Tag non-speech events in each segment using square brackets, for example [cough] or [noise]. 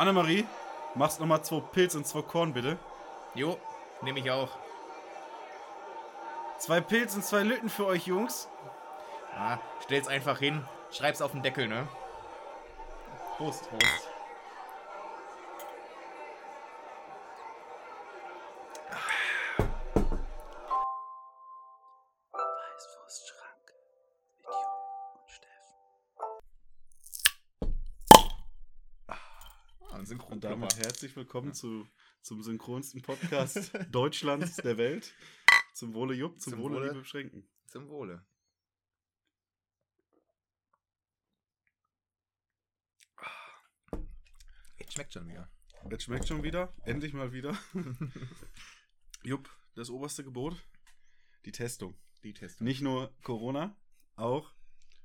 Annemarie, machst nochmal zwei Pilz und zwei Korn, bitte. Jo, nehme ich auch. Zwei Pilz und zwei Lütten für euch, Jungs. Ah, stell's einfach hin, schreib's auf den Deckel, ne? Prost. Prost. Herzlich willkommen zu, zum synchronsten Podcast [laughs] Deutschlands, der Welt. Zum Wohle Jupp, zum, Zum Wohle, Wohle. liebe Beschränken. Zum Wohle. Jetzt schmeckt schon wieder. Jetzt schmeckt schon wieder, endlich mal wieder. [laughs] Jupp, das oberste Gebot, die Testung. Die Testung. Nicht nur Corona, auch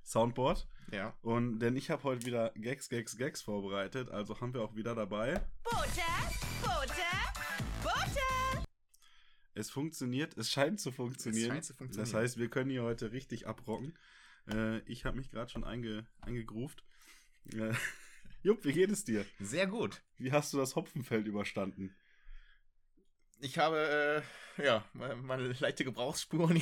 Soundboard. Ja. Und denn ich habe heute wieder Gags, Gags, Gags vorbereitet, also haben wir auch wieder dabei. Butter, Butter, Butter. Es funktioniert, es scheint zu funktionieren. Es scheint zu funktionieren. Das heißt, wir können hier heute richtig abrocken. Äh, ich habe mich gerade schon einge, eingegruft. Äh, [laughs] Jupp, wie geht es dir? Sehr gut. Wie hast du das Hopfenfeld überstanden? Ich habe, äh, ja, meine, meine leichte Gebrauchsspuren.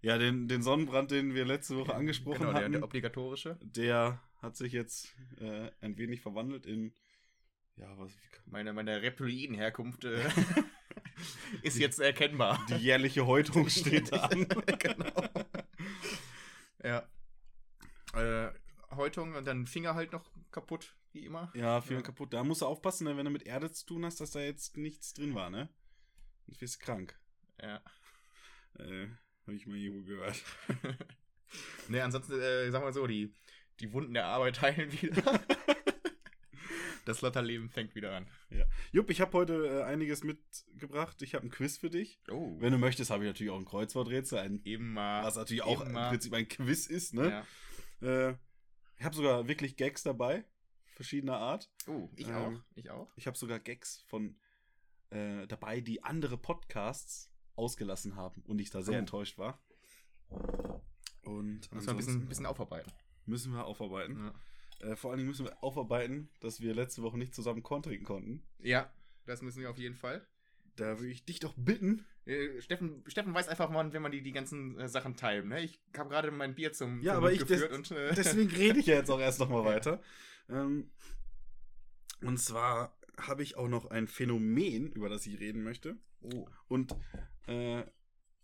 Ja, den, den Sonnenbrand, den wir letzte Woche angesprochen genau, der, hatten, der obligatorische. der hat sich jetzt äh, ein wenig verwandelt in. Ja, was? Meine, meine Reptiloiden-Herkunft äh, [laughs] [laughs] ist jetzt erkennbar. Die jährliche Häutung [laughs] steht an. genau. Ja. Äh, Häutung und dann Finger halt noch kaputt, wie immer. Ja, viel Ja. kaputt. Da musst du aufpassen, ne, wenn du mit Erde zu tun hast, dass da jetzt nichts drin war, ne? Und wirst krank. Ja. Äh, habe ich mal irgendwo gehört. ne, ansonsten, äh, sagen wir so, die, die Wunden der Arbeit heilen wieder. Das Lotterleben fängt wieder an. Jupp, ich habe heute äh, einiges mitgebracht. Ich habe ein Quiz für dich. Oh. Wenn du möchtest, habe ich natürlich auch ein Kreuzworträtsel, ein, Eben mal. was natürlich auch im Prinzip ein Quiz ist, ne? Ja. Äh, ich habe sogar wirklich Gags dabei, verschiedener Art. Oh, ich Ähm, auch. Ich auch. Ich habe sogar Gags von äh, dabei, die andere Podcasts ausgelassen haben und ich da sehr Oh. enttäuscht war. Und Muss man ein bisschen, ansonsten bisschen aufarbeiten. müssen wir aufarbeiten. Ja. Äh, vor allen Dingen müssen wir aufarbeiten, dass wir letzte Woche nicht zusammen Korn trinken konnten. ja, das müssen wir auf jeden Fall. Da würde ich dich doch bitten. Äh, Steffen, Steffen weiß einfach, wann, wenn man die, die ganzen äh, Sachen teilt. Ne? Ich habe gerade mein Bier zum, Ja, zum aber ich- das- und äh, Deswegen rede ich ja jetzt auch erst nochmal [laughs] weiter. Ähm, und zwar habe ich auch noch ein Phänomen, über das ich reden möchte. oh. Und äh,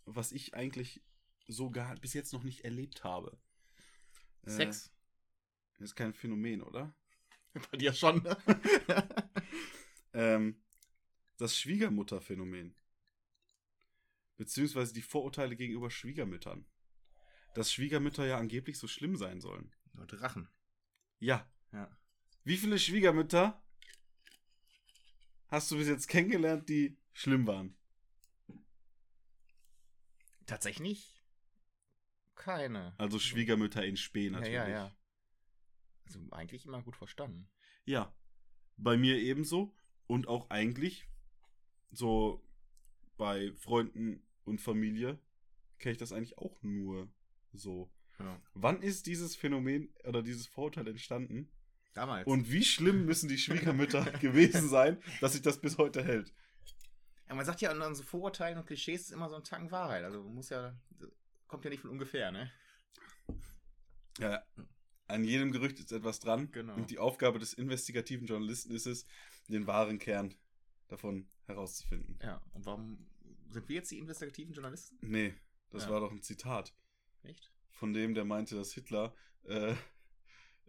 was ich eigentlich sogar bis jetzt noch nicht erlebt habe. Äh, Sex. Ist kein Phänomen, oder? [laughs] Bei dir schon. ne? [laughs] Ähm, das Schwiegermutterphänomen. Beziehungsweise die Vorurteile gegenüber Schwiegermüttern. Dass Schwiegermütter ja angeblich so schlimm sein sollen. Nur Drachen. Ja. Ja. Wie viele Schwiegermütter hast du bis jetzt kennengelernt, die schlimm waren? Tatsächlich? Keine. Also Schwiegermütter in Spee ja, natürlich. ja, ja. Also eigentlich immer gut verstanden. Ja, bei mir ebenso und auch eigentlich so bei Freunden und Familie kenne ich das eigentlich auch nur so. Ja. Wann ist dieses Phänomen oder dieses Vorurteil entstanden? Damals. Und wie schlimm müssen die Schwiegermütter [laughs] gewesen sein, dass sich das bis heute hält? ja, man sagt ja an so Vorurteilen und Klischees ist immer so ein Tacken Wahrheit. Also man muss ja. Kommt ja nicht von ungefähr, ne? Ja, an jedem Gerücht ist etwas dran. Genau. Und die Aufgabe des investigativen Journalisten ist es, den wahren Kern davon herauszufinden. Ja. Und warum sind wir jetzt die investigativen Journalisten? Nee, das Ja. war doch ein Zitat. Echt? von dem, der meinte, dass Hitler äh,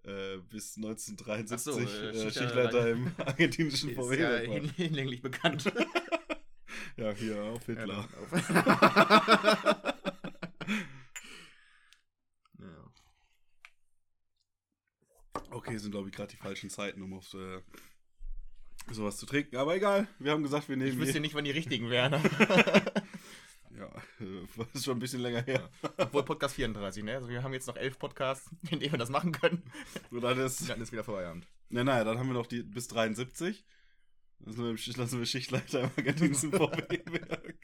äh, bis 1973 Ach so, äh, äh, Schichtleiter im [laughs] argentinischen VW ja war. hin, hinlänglich bekannt. [laughs] Ja, hier auf Hitler. Ja, ja. [laughs] Okay, sind glaube ich gerade die falschen Zeiten, um auf äh, sowas zu trinken. Aber egal, wir haben gesagt, wir Ich nehmen wüsste je- nicht, wann die richtigen wären. [laughs] [laughs] Ja, äh, das ist schon ein bisschen länger her. Obwohl Podcast 34, ne? Also wir haben jetzt noch elf Podcasts, [laughs] in denen wir das machen können. So, dann ist, Dann ist wieder Feierabend. na, naja, dann haben wir noch die bis 73. Dann sind wir, im sind wir Schichtleiter im argentinischen VW-Werk.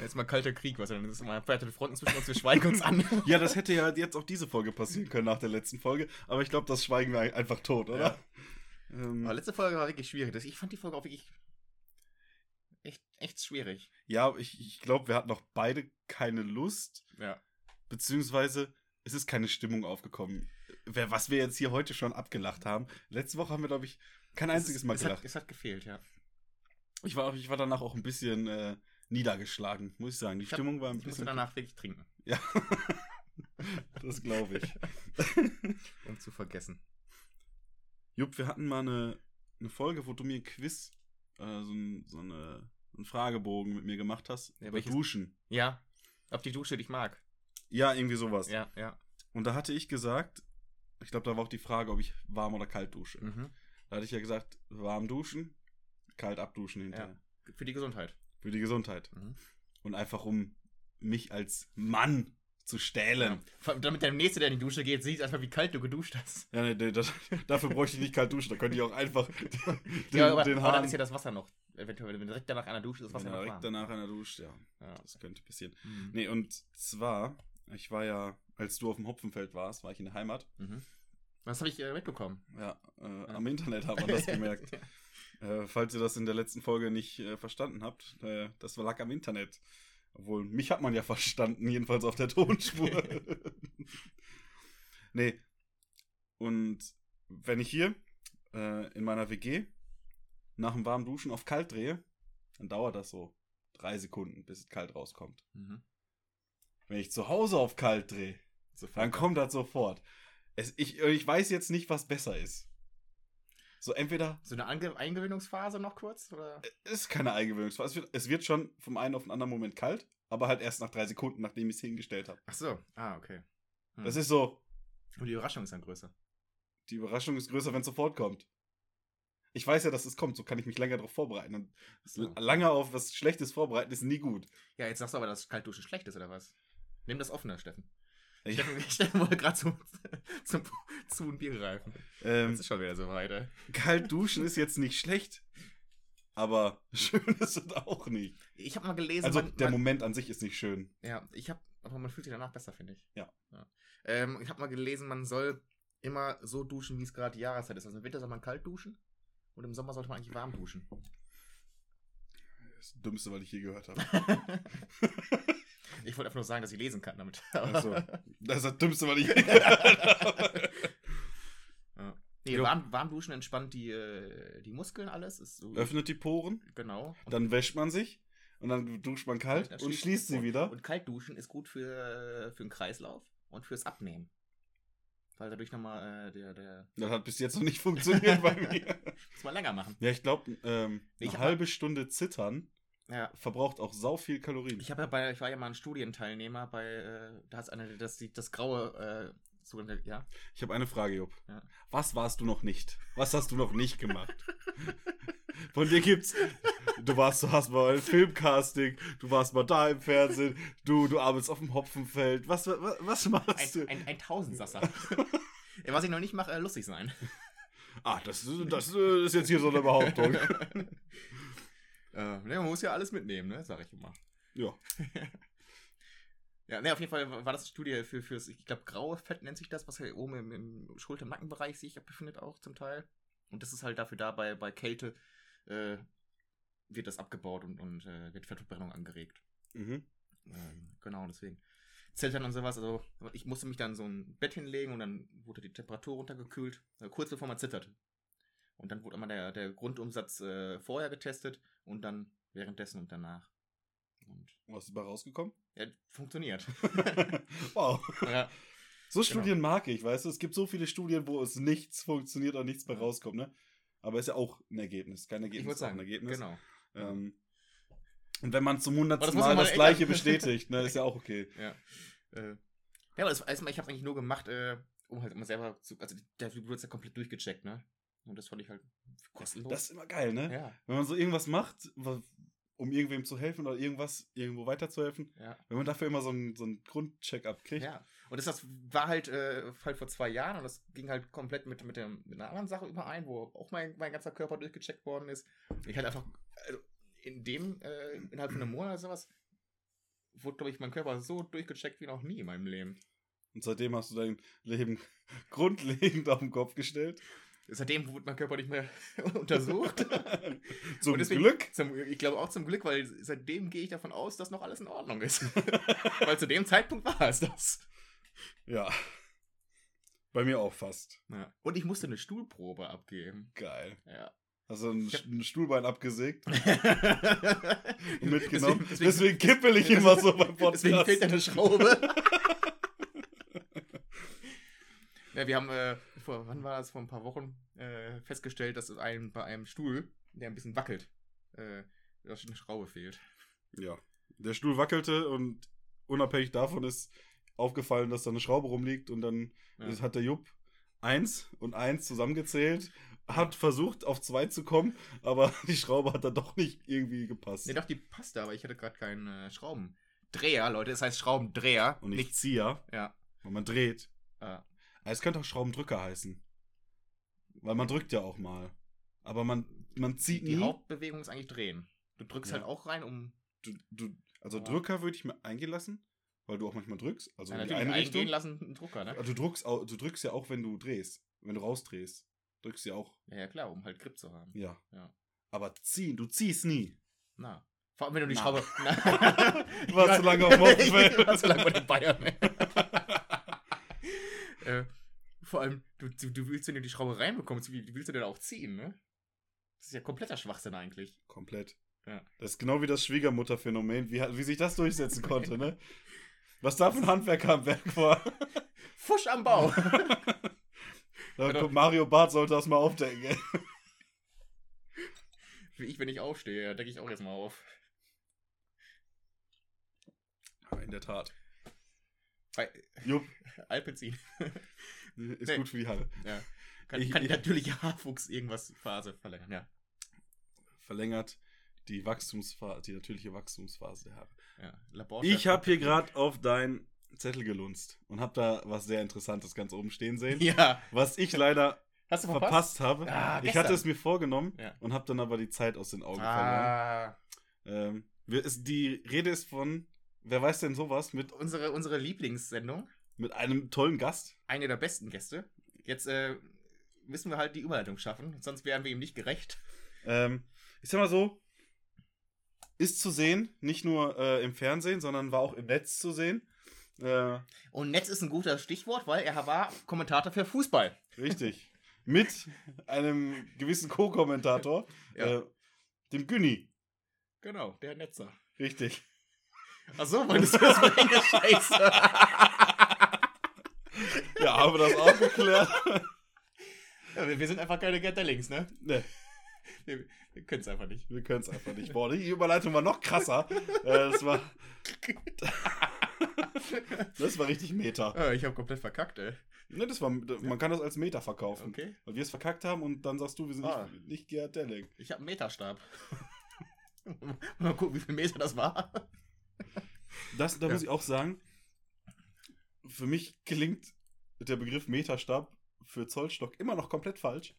Jetzt mal kalter Krieg, was denn? Das ist mal verhärtete Fronten zwischen uns, wir schweigen uns an. [laughs] Ja, das hätte ja jetzt auch diese Folge passieren können nach der letzten Folge. Aber ich glaube, das schweigen wir einfach tot, oder? Ähm, Aber letzte Folge war wirklich schwierig. Ich fand die Folge auch wirklich echt, echt schwierig. ja, ich, ich glaube, wir hatten auch beide keine Lust, Ja. beziehungsweise es ist keine Stimmung aufgekommen. Was wir jetzt hier heute schon abgelacht haben. Letzte Woche haben wir, glaube ich, kein einziges Mal es gelacht. Hat, es hat gefehlt, ja. Ich war, ich war danach auch ein bisschen äh, niedergeschlagen, muss ich sagen. Die Ich hab- Stimmung war ein Ich musste bisschen. danach wirklich trinken, Ja. [laughs] das glaube ich. [laughs] um zu vergessen. Jupp, wir hatten mal eine, eine Folge, wo du mir ein Quiz, äh, so, ein, so eine, einen Fragebogen mit mir gemacht hast. Ja, welches- Duschen. Ja. Ob die Dusche dich mag. Ja, irgendwie sowas. Ja, ja. Und da hatte ich gesagt, ich glaube, da war auch die Frage, ob ich warm oder kalt dusche. Mhm. Da hatte ich ja gesagt, warm duschen, kalt abduschen hinterher. Für die Gesundheit. Für die Gesundheit. Mhm. Und einfach um mich als Mann zu stählen. Allem Damit der Nächste, der in die Dusche geht, sieht erstmal, wie kalt du geduscht hast. Ja, nee, nee, das, [laughs] dafür bräuchte ich nicht kalt duschen. Da könnte ich auch einfach [laughs] den, ja, aber, den aber dann Hahn. ist ja das Wasser noch. Eventuell, wenn direkt danach einer duscht, ist das Wasser er noch direkt warm. danach einer duscht, ja. Ja. Das könnte passieren. Mhm. Nee, und zwar, ich war ja, als du auf dem Hopfenfeld warst, war ich in der Heimat. Mhm. Das habe ich äh, mitbekommen. Ja, äh, am Internet hat man [laughs] das gemerkt. Äh, falls ihr das in der letzten Folge nicht äh, verstanden habt, äh, das lag am Internet. Obwohl, mich hat man ja [laughs] verstanden, jedenfalls auf der Tonspur. [laughs] nee. Und wenn ich hier äh, in meiner WG nach dem warmen Duschen auf kalt drehe, dann dauert das so drei Sekunden, bis es kalt rauskommt. Mhm. Wenn ich zu Hause auf kalt drehe, dann kommt das sofort. Es, ich, ich weiß jetzt nicht, was besser ist. So, entweder So eine Ange Eingewöhnungsphase noch kurz? Oder? Es ist keine Eingewöhnungsphase. Es wird, es wird schon vom einen auf den anderen Moment kalt, aber halt erst nach drei Sekunden, nachdem ich es hingestellt habe. Ach so. Ah, okay. Hm. Das ist so, Und die Überraschung ist dann größer. die Überraschung ist größer, wenn es sofort kommt. Ich weiß ja, dass es kommt, so kann ich mich länger darauf vorbereiten. Und So. lange auf was Schlechtes vorbereiten ist nie gut. Ja, jetzt sagst du aber, dass Kaltduschen schlecht ist, oder was? Nimm das offener, Steffen. Ich, Steffen wollte gerade zum, [laughs] zum, zu ein Bier greifen. ähm, Das ist schon wieder so weit, kalt duschen ist jetzt nicht schlecht, aber [laughs] schön ist es auch nicht. Ich habe mal gelesen, Also man, der man, Moment an sich ist nicht schön. Ja, ich habe, aber man fühlt sich danach besser, finde ich. Ja. Ähm, ich habe mal gelesen, man soll immer so duschen, wie es gerade die Jahreszeit ist. Also im Winter soll man kalt duschen und im Sommer sollte man eigentlich warm duschen. Das Dümmste, was ich je gehört habe. [laughs] ich wollte einfach nur sagen, dass ich lesen kann damit. Achso. [laughs] Das ist das Dümmste, was ich [laughs] ja. Nee, warm, warm duschen entspannt die, äh, die Muskeln alles. So, Öffnet die Poren, Genau. Und dann wäscht man sich und dann duscht man kalt dann und schließt sie und, wieder. Und kalt duschen ist gut für, für den Kreislauf und fürs Abnehmen. Weil dadurch nochmal äh, der, der. Das hat bis jetzt noch nicht [laughs] funktioniert bei mir. Muss man länger machen. Ja, ich glaube, ähm, eine halbe Stunde zittern Ja. verbraucht auch sau viel Kalorien. Ich habe ja bei, ich war ja mal ein Studienteilnehmer bei, äh, da hat eine, das, die, das graue, äh, sogenannte, ja. Ich habe eine Frage, Jupp. Ja. Was warst du noch nicht? Was hast du noch nicht gemacht? [laughs] Von dir gibt's. Du warst, du hast mal ein Filmcasting, du warst mal da im Fernsehen, du, du arbeitest auf dem Hopfenfeld. Was, was, was machst du? Ein, ein, Tausendsasser. [laughs] Was ich noch nicht mache, äh, lustig sein. ah, das, das ist jetzt hier so eine Behauptung. [laughs] äh, ne, man muss ja alles mitnehmen, ne, sag ich immer. ja. [laughs] Ja, ne, auf jeden Fall war das eine Studie für, fürs, ich glaube, graue Fett nennt sich das, was hier oben im, im Schulter- und Nackenbereich sich befindet auch zum Teil. Und das ist halt dafür da, bei, bei Kälte äh, wird das abgebaut und, und äh, wird Fettverbrennung angeregt. Mhm. Ähm, genau, deswegen. Zeltern und sowas, also ich musste mich dann so ein Bett hinlegen und dann wurde die Temperatur runtergekühlt, äh, kurz bevor man zittert. Und dann wurde immer der, der Grundumsatz äh, vorher getestet und dann währenddessen und danach. Und Was ist dabei rausgekommen? ja, funktioniert. [laughs] wow. ja, So Studien mag ich, weißt du? Es gibt so viele Studien, wo es nichts funktioniert und nichts bei rauskommt, ne? Aber ist ja auch ein Ergebnis. Kein Ergebnis, ich würde ist auch sagen, ein Ergebnis. genau. Ähm, und wenn man zum hundertsten Mal das gleiche bestätigt, ne, ist ja auch okay. [laughs] Ja. Äh, ja, aber das, erstmal, ich habe eigentlich nur gemacht, äh, um halt immer selber zu. Also der wird ja komplett durchgecheckt, ne? Und das fand ich halt kostenlos. Das ist immer geil, ne? ja, Wenn man so irgendwas macht, um irgendwem zu helfen oder irgendwas irgendwo weiterzuhelfen, ja. wenn man dafür immer so einen, so einen Grundcheck-up kriegt. Ja, und das, das war halt, äh, halt vor zwei Jahren und das ging halt komplett mit, mit, dem, mit einer anderen Sache überein, wo auch mein, mein ganzer Körper durchgecheckt worden ist. Ich halt einfach, also in dem, äh, innerhalb von einem Monat oder sowas, wurde, glaube ich, mein Körper so durchgecheckt wie noch nie in meinem Leben. Und seitdem hast du dein Leben [laughs] grundlegend auf den Kopf gestellt. Seitdem wurde mein Körper nicht mehr [laughs] untersucht. [laughs] Zum deswegen- Glück. Zum, ich glaube auch zum Glück, weil seitdem gehe ich davon aus, dass noch alles in Ordnung ist. [laughs] weil zu dem Zeitpunkt war es das. Ja. Bei mir auch fast. Ja. Und ich musste eine Stuhlprobe abgeben. Geil. Ja. Also ein, Ich hab- ein Stuhlbein abgesägt und deswegen, mitgenommen. deswegen, Deswegen, kippel ich immer so beim Podcast. deswegen fehlt eine Schraube. Ja, wir haben, äh, vor, wann war das, vor ein paar Wochen, äh, festgestellt, dass einem, bei einem Stuhl, der ein bisschen wackelt, äh, dass eine Schraube fehlt. Ja. Der Stuhl wackelte und unabhängig davon ist aufgefallen, dass da eine Schraube rumliegt und dann Ja. hat der Jupp eins und eins zusammengezählt, hat versucht auf zwei zu kommen, aber [laughs] die Schraube hat dann doch nicht irgendwie gepasst. Nee, doch, die passte, aber ich hatte gerade keinen äh, Schraubendreher, Leute. Es heißt Schraubendreher. und nicht nicht. Zieher, Ja. weil man dreht. ja. Aber es könnte auch Schraubendrücker heißen. Weil man drückt ja auch mal. Aber man, man zieht Die nie. Hauptbewegung ist eigentlich drehen. Du drückst Ja. halt auch rein, um Du, du, also Ja. Drücker würde ich mir eingehen lassen, weil du auch manchmal drückst. Also ja, in die natürlich eine eingehen Richtung. lassen, einen Drucker, ne? Also du drückst, au- du drückst ja auch, wenn du drehst. Wenn du rausdrehst. Drückst du ja auch. Ja, ja, klar, um halt Grip zu haben. Ja. Ja. Aber ziehen, du ziehst nie. Na. Vor allem, wenn du die Na. Schraube. [laughs] Du warst zu lange auf dem Hoffenfeld. [laughs] Ich war zu lange bei den Bayern. [laughs] äh, vor allem, du, du, du willst, wenn du die Schraube reinbekommst, wie willst du denn auch ziehen, ne? Das ist ja kompletter Schwachsinn eigentlich. Komplett. Ja. Das ist genau wie das Schwiegermutterphänomen, wie, wie sich das durchsetzen [laughs] konnte, ne? Was da für ein Handwerker am Werk war. [laughs] Fusch am Bau. [laughs] Genau. Mario Barth sollte das mal aufdecken. ey. Wie ich, wenn ich aufstehe, decke ich auch jetzt mal auf. Ja, in der Tat. Jupp, [laughs] Alpenzin. ist Nee. gut für die Haare. Ja. Kann, Ich- kann die ich- natürliche Haarwuchs irgendwas Phase verlängern, ja. Verlängert die Wachstumsphase, die natürliche Wachstumsphase der Haare. ja. Labor Ich habe hier gerade auf deinen Zettel gelunzt und habe da was sehr Interessantes ganz oben stehen sehen, [laughs] Ja. was ich leider verpasst, verpasst? habe. Ah, ich hatte es mir vorgenommen Ja. und habe dann aber die Zeit aus den Augen verloren. Ah, Ähm, wir, ist, die Rede ist von, wer weiß denn sowas, mit, unsere, unsere Lieblingssendung. mit einem tollen Gast. Eine der besten Gäste. Jetzt äh, müssen wir halt die Überleitung schaffen, sonst wären wir ihm nicht gerecht. Ähm, ich sag mal so, ist zu sehen, nicht nur äh, im Fernsehen, sondern war auch im Netz zu sehen. Äh, Und Netz ist ein guter Stichwort, weil er war Kommentator für Fußball. richtig. mit einem gewissen Co-Kommentator, [laughs] Ja. äh, dem Günni. Genau, der Netzer. Richtig. Achso, wolltest du das bringen? Scheiße. [laughs] Ja, haben wir das auch geklärt? Ja, wir, wir sind einfach keine Getterlings, ne? ne, Wir, wir können es einfach nicht. wir können es einfach nicht. Boah, die Überleitung war noch krasser. äh, das war. [laughs] Das war richtig Meta. Äh, ich habe komplett verkackt, ey. Ne, das war, man kann das als Meta verkaufen. Okay. Weil wir es verkackt haben und dann sagst du, wir sind Ah. nicht, nicht Gerhard Delling. Ich habe einen Meterstab. [laughs] Mal gucken, wie viel Meter das war. Das, da Ja. muss ich auch sagen, für mich klingt der Begriff Meterstab für Zollstock immer noch komplett falsch.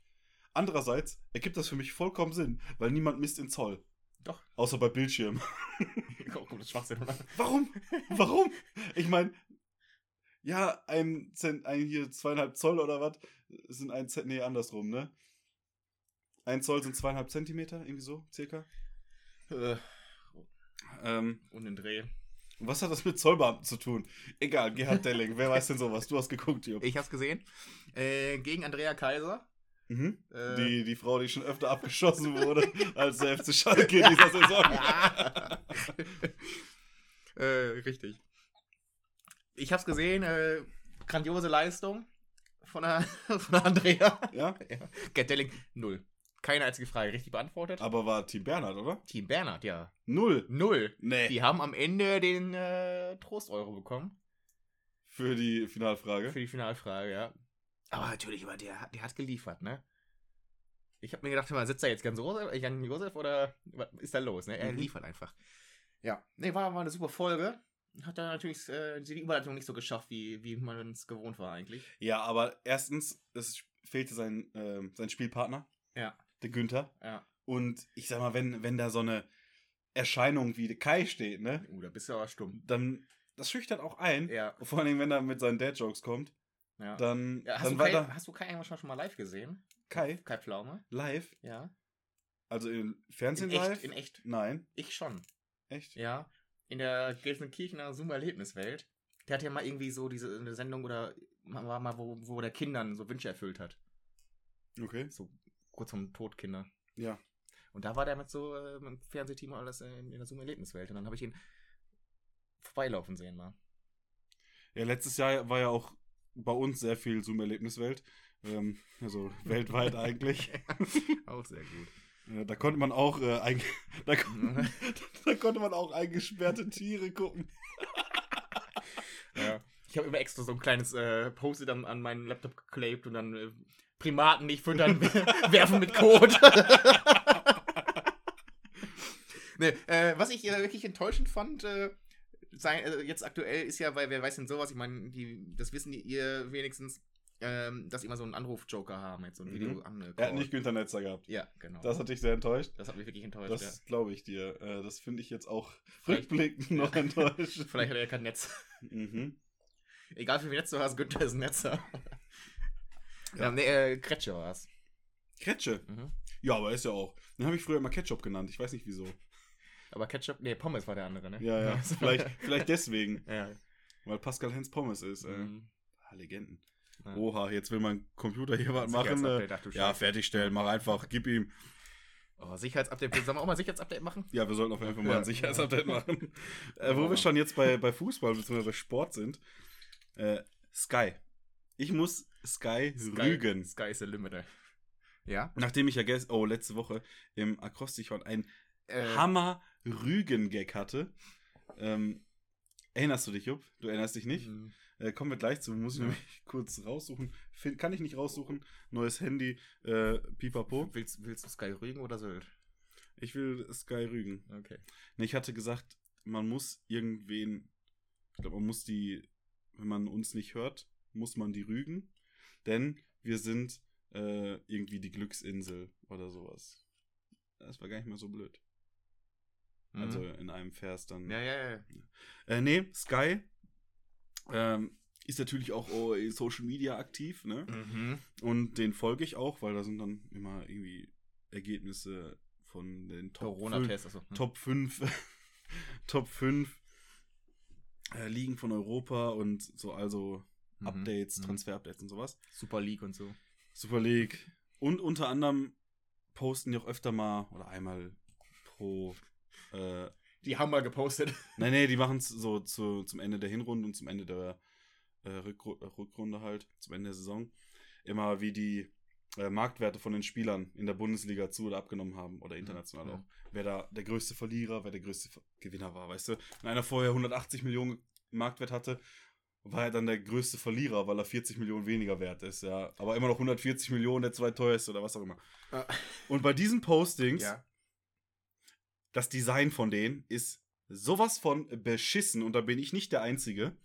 Andererseits ergibt das für mich vollkommen Sinn, weil niemand misst in Zoll. Doch. Außer bei Bildschirmen. [laughs] [laughs] Oh, das ist Schwachsinn, oder? Warum? Warum? Ich meine, ja, ein, Zent, ein hier zweieinhalb Zoll oder was sind ein Zent, nee, andersrum, ne? Ein Zoll sind zweieinhalb Zentimeter, irgendwie so, circa. Äh, Ähm, und den Dreh. was hat das mit Zollbeamten zu tun? Egal, Gerhard [laughs] Delling, wer weiß denn sowas? Du hast geguckt, Jupp. Ich hab's gesehen. Äh, gegen Andrea Kaiser. Mhm. Äh, Die, die Frau, die schon öfter abgeschossen wurde, [laughs] als der FC Schalke in dieser Saison. [laughs] äh, richtig. Ich hab's gesehen. Äh, grandiose Leistung von der, von der Andrea. ja, Ja. Gettelling, null. Keine einzige Frage richtig beantwortet. aber war Team Bernhard, oder? Team Bernhard, ja. Null. Null. Nee. Die haben am Ende den äh, Trost-Euro bekommen. Für die Finalfrage. Für die Finalfrage, ja. Aber natürlich, aber der, der hat geliefert, ne? Ich habe mir gedacht, mal, sitzt da jetzt Jan Josef, Jan Josef oder was ist da los? Ne? Er Mhm. liefert einfach. Ja, nee, war, war eine super Folge. Hat da natürlich äh, die Überleitung nicht so geschafft, wie, wie man es gewohnt war eigentlich. Ja, aber erstens, es fehlte sein, ähm, sein Spielpartner, Ja. Der Günther. Ja. Und ich sag mal, wenn, wenn da so eine Erscheinung wie Kai steht, ne, Uh, da bist du aber stumm. dann das schüchtert auch ein. Ja. Vor allem, wenn er mit seinen Dad-Jokes kommt. Ja. Dann, Ja, hast, dann du Kai, da hast du Kai eigentlich schon mal live gesehen? Kai Kai Pflaume? live, Ja. also im In Fernsehen echt, live. in echt. Nein, Ich schon. echt. Ja. In der Gelsenkirchener Zoom-Erlebniswelt. Der hat ja mal irgendwie so diese eine Sendung oder war mal, wo, wo der Kindern so Wünsche erfüllt hat. Okay. So kurz vom Tod Kinder. Ja. Und da war der mit so äh, mit dem Fernsehteam und alles in, in der Zoom-Erlebniswelt. Und dann habe ich ihn vorbeilaufen sehen mal. Ja, letztes Jahr war ja auch bei uns sehr viel Zoom-Erlebniswelt. Ähm, also [laughs] weltweit eigentlich. [laughs] Auch sehr gut. Äh, da konnte man auch äh, ein, [laughs] da, kon da konnte man auch eingesperrte Tiere gucken. Ja. Ich habe immer extra so ein kleines äh, Post-it an, an meinen Laptop geklebt und dann äh, Primaten nicht füttern, [laughs] werfen mit Kot. [laughs] nee, äh, was ich äh, wirklich enttäuschend fand, äh, sei, äh, jetzt aktuell ist ja, weil wer weiß denn sowas, ich meine, die, das wissen die, ihr wenigstens, ähm, dass sie immer so einen Anruf-Joker haben, jetzt so ein Mhm. Video an. Er hat nicht Günther Netzer gehabt. Ja, genau. Das hat dich sehr enttäuscht. Das hat mich wirklich enttäuscht. Das glaube ich dir. Äh, das finde ich jetzt auch Vielleicht- rückblickend noch enttäuscht. ja. [laughs] Vielleicht hat er ja kein Netz. Mhm. Egal wie viel Netz du hast, Günther ist ein Netzer. Ja. ja, nee, äh, Kretscher war's. Kretsche. Mhm. Ja, aber ist ja auch. Den habe ich früher immer Ketchup genannt. Ich weiß nicht wieso. Aber Ketchup, nee, Pommes war der andere, ne? Ja, ja. [laughs] vielleicht, vielleicht deswegen. ja. Weil Pascal Hens Pommes ist. Äh. Mhm. Ah, Legenden. Ja. Oha, jetzt will mein Computer hier was machen. Äh, ach ja, fertigstellen. Mach einfach. Gib ihm. Oh, Sicherheitsupdate. Sollen wir auch mal Sicherheitsupdate machen? Ja, wir sollten auf jeden Fall mal Ja. ein Sicherheitsupdate [laughs] machen. Äh, wo Ja. wir schon jetzt bei, bei Fußball bzw. Sport sind. Äh, Sky. Ich muss Sky, rügen. Sky is the limit. ey. Ja? Nachdem ich ja gest oh, letzte Woche im Akrostichon ein Äh, Hammer-Rügen-Gag hatte. Ähm, erinnerst du dich, Jupp? Du erinnerst dich nicht? mhm. Äh, kommen wir gleich zu. Muss ich Ja. nämlich [laughs] kurz raussuchen. Find, kann ich nicht raussuchen. Neues Handy. Äh, pipapo. Willst, willst du Sky Rügen oder Sylt? Ich will Sky rügen. Okay. Nee, ich hatte gesagt, man muss irgendwen. Ich glaube, man muss die. Wenn man uns nicht hört, muss man die rügen. Denn wir sind äh, irgendwie die Glücksinsel oder sowas. Das war gar nicht mal so blöd. Also Mhm. in einem Vers dann. Ja, ja, ja. Äh, nee, Sky ähm, ist natürlich auch oh, in Social Media aktiv, ne? Mhm. Und den folge ich auch, weil da sind dann immer irgendwie Ergebnisse von den Top 5, Corona-Test. Also. hm. Top 5, [laughs] Top 5 äh, Ligen von Europa und so, also. Updates, Mhm. Transfer-Updates und sowas. Super League und so. Super League. Und unter anderem posten die auch öfter mal oder einmal pro äh, Die haben mal gepostet. Nein, nee, die machen es so zu, zum Ende der Hinrunde und zum Ende der äh, Rückru äh, Rückrunde halt, zum Ende der Saison, immer wie die äh, Marktwerte von den Spielern in der Bundesliga zu oder abgenommen haben oder international Mhm. auch. Wer da der größte Verlierer, wer der größte Ver- Gewinner war, weißt du? Wenn einer vorher 180 Millionen Marktwert hatte, war er dann der größte Verlierer, weil er 40 Millionen weniger wert ist, ja. Aber immer noch 140 Millionen der zweiteuerste oder was auch immer. Ja. Und bei diesen Postings Ja. das Design von denen ist sowas von beschissen und da bin ich nicht der Einzige,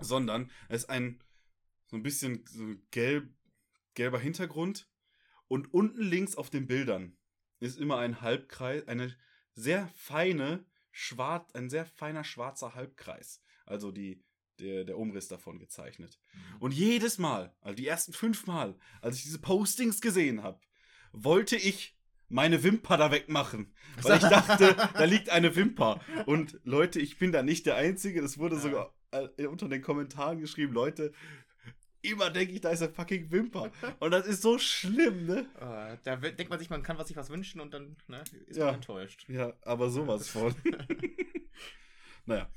sondern es ist ein so ein bisschen so ein gelb, gelber Hintergrund und unten links auf den Bildern ist immer ein Halbkreis, eine sehr feine, schwarz, ein sehr feiner schwarzer Halbkreis. Also die, der, der Umriss davon gezeichnet. Und jedes Mal, also die ersten fünf Mal, als ich diese Postings gesehen habe, wollte ich meine Wimper da wegmachen. Weil ich dachte, [laughs] da liegt eine Wimper. Und Leute, ich bin da nicht der Einzige. Das wurde sogar äh, unter den Kommentaren geschrieben. Leute, immer denke ich, da ist eine fucking Wimper. Und das ist so schlimm, ne? Äh, da denkt man sich, man kann was sich was wünschen und dann ne, ist Ja. man enttäuscht. Ja, aber sowas von. [laughs] naja,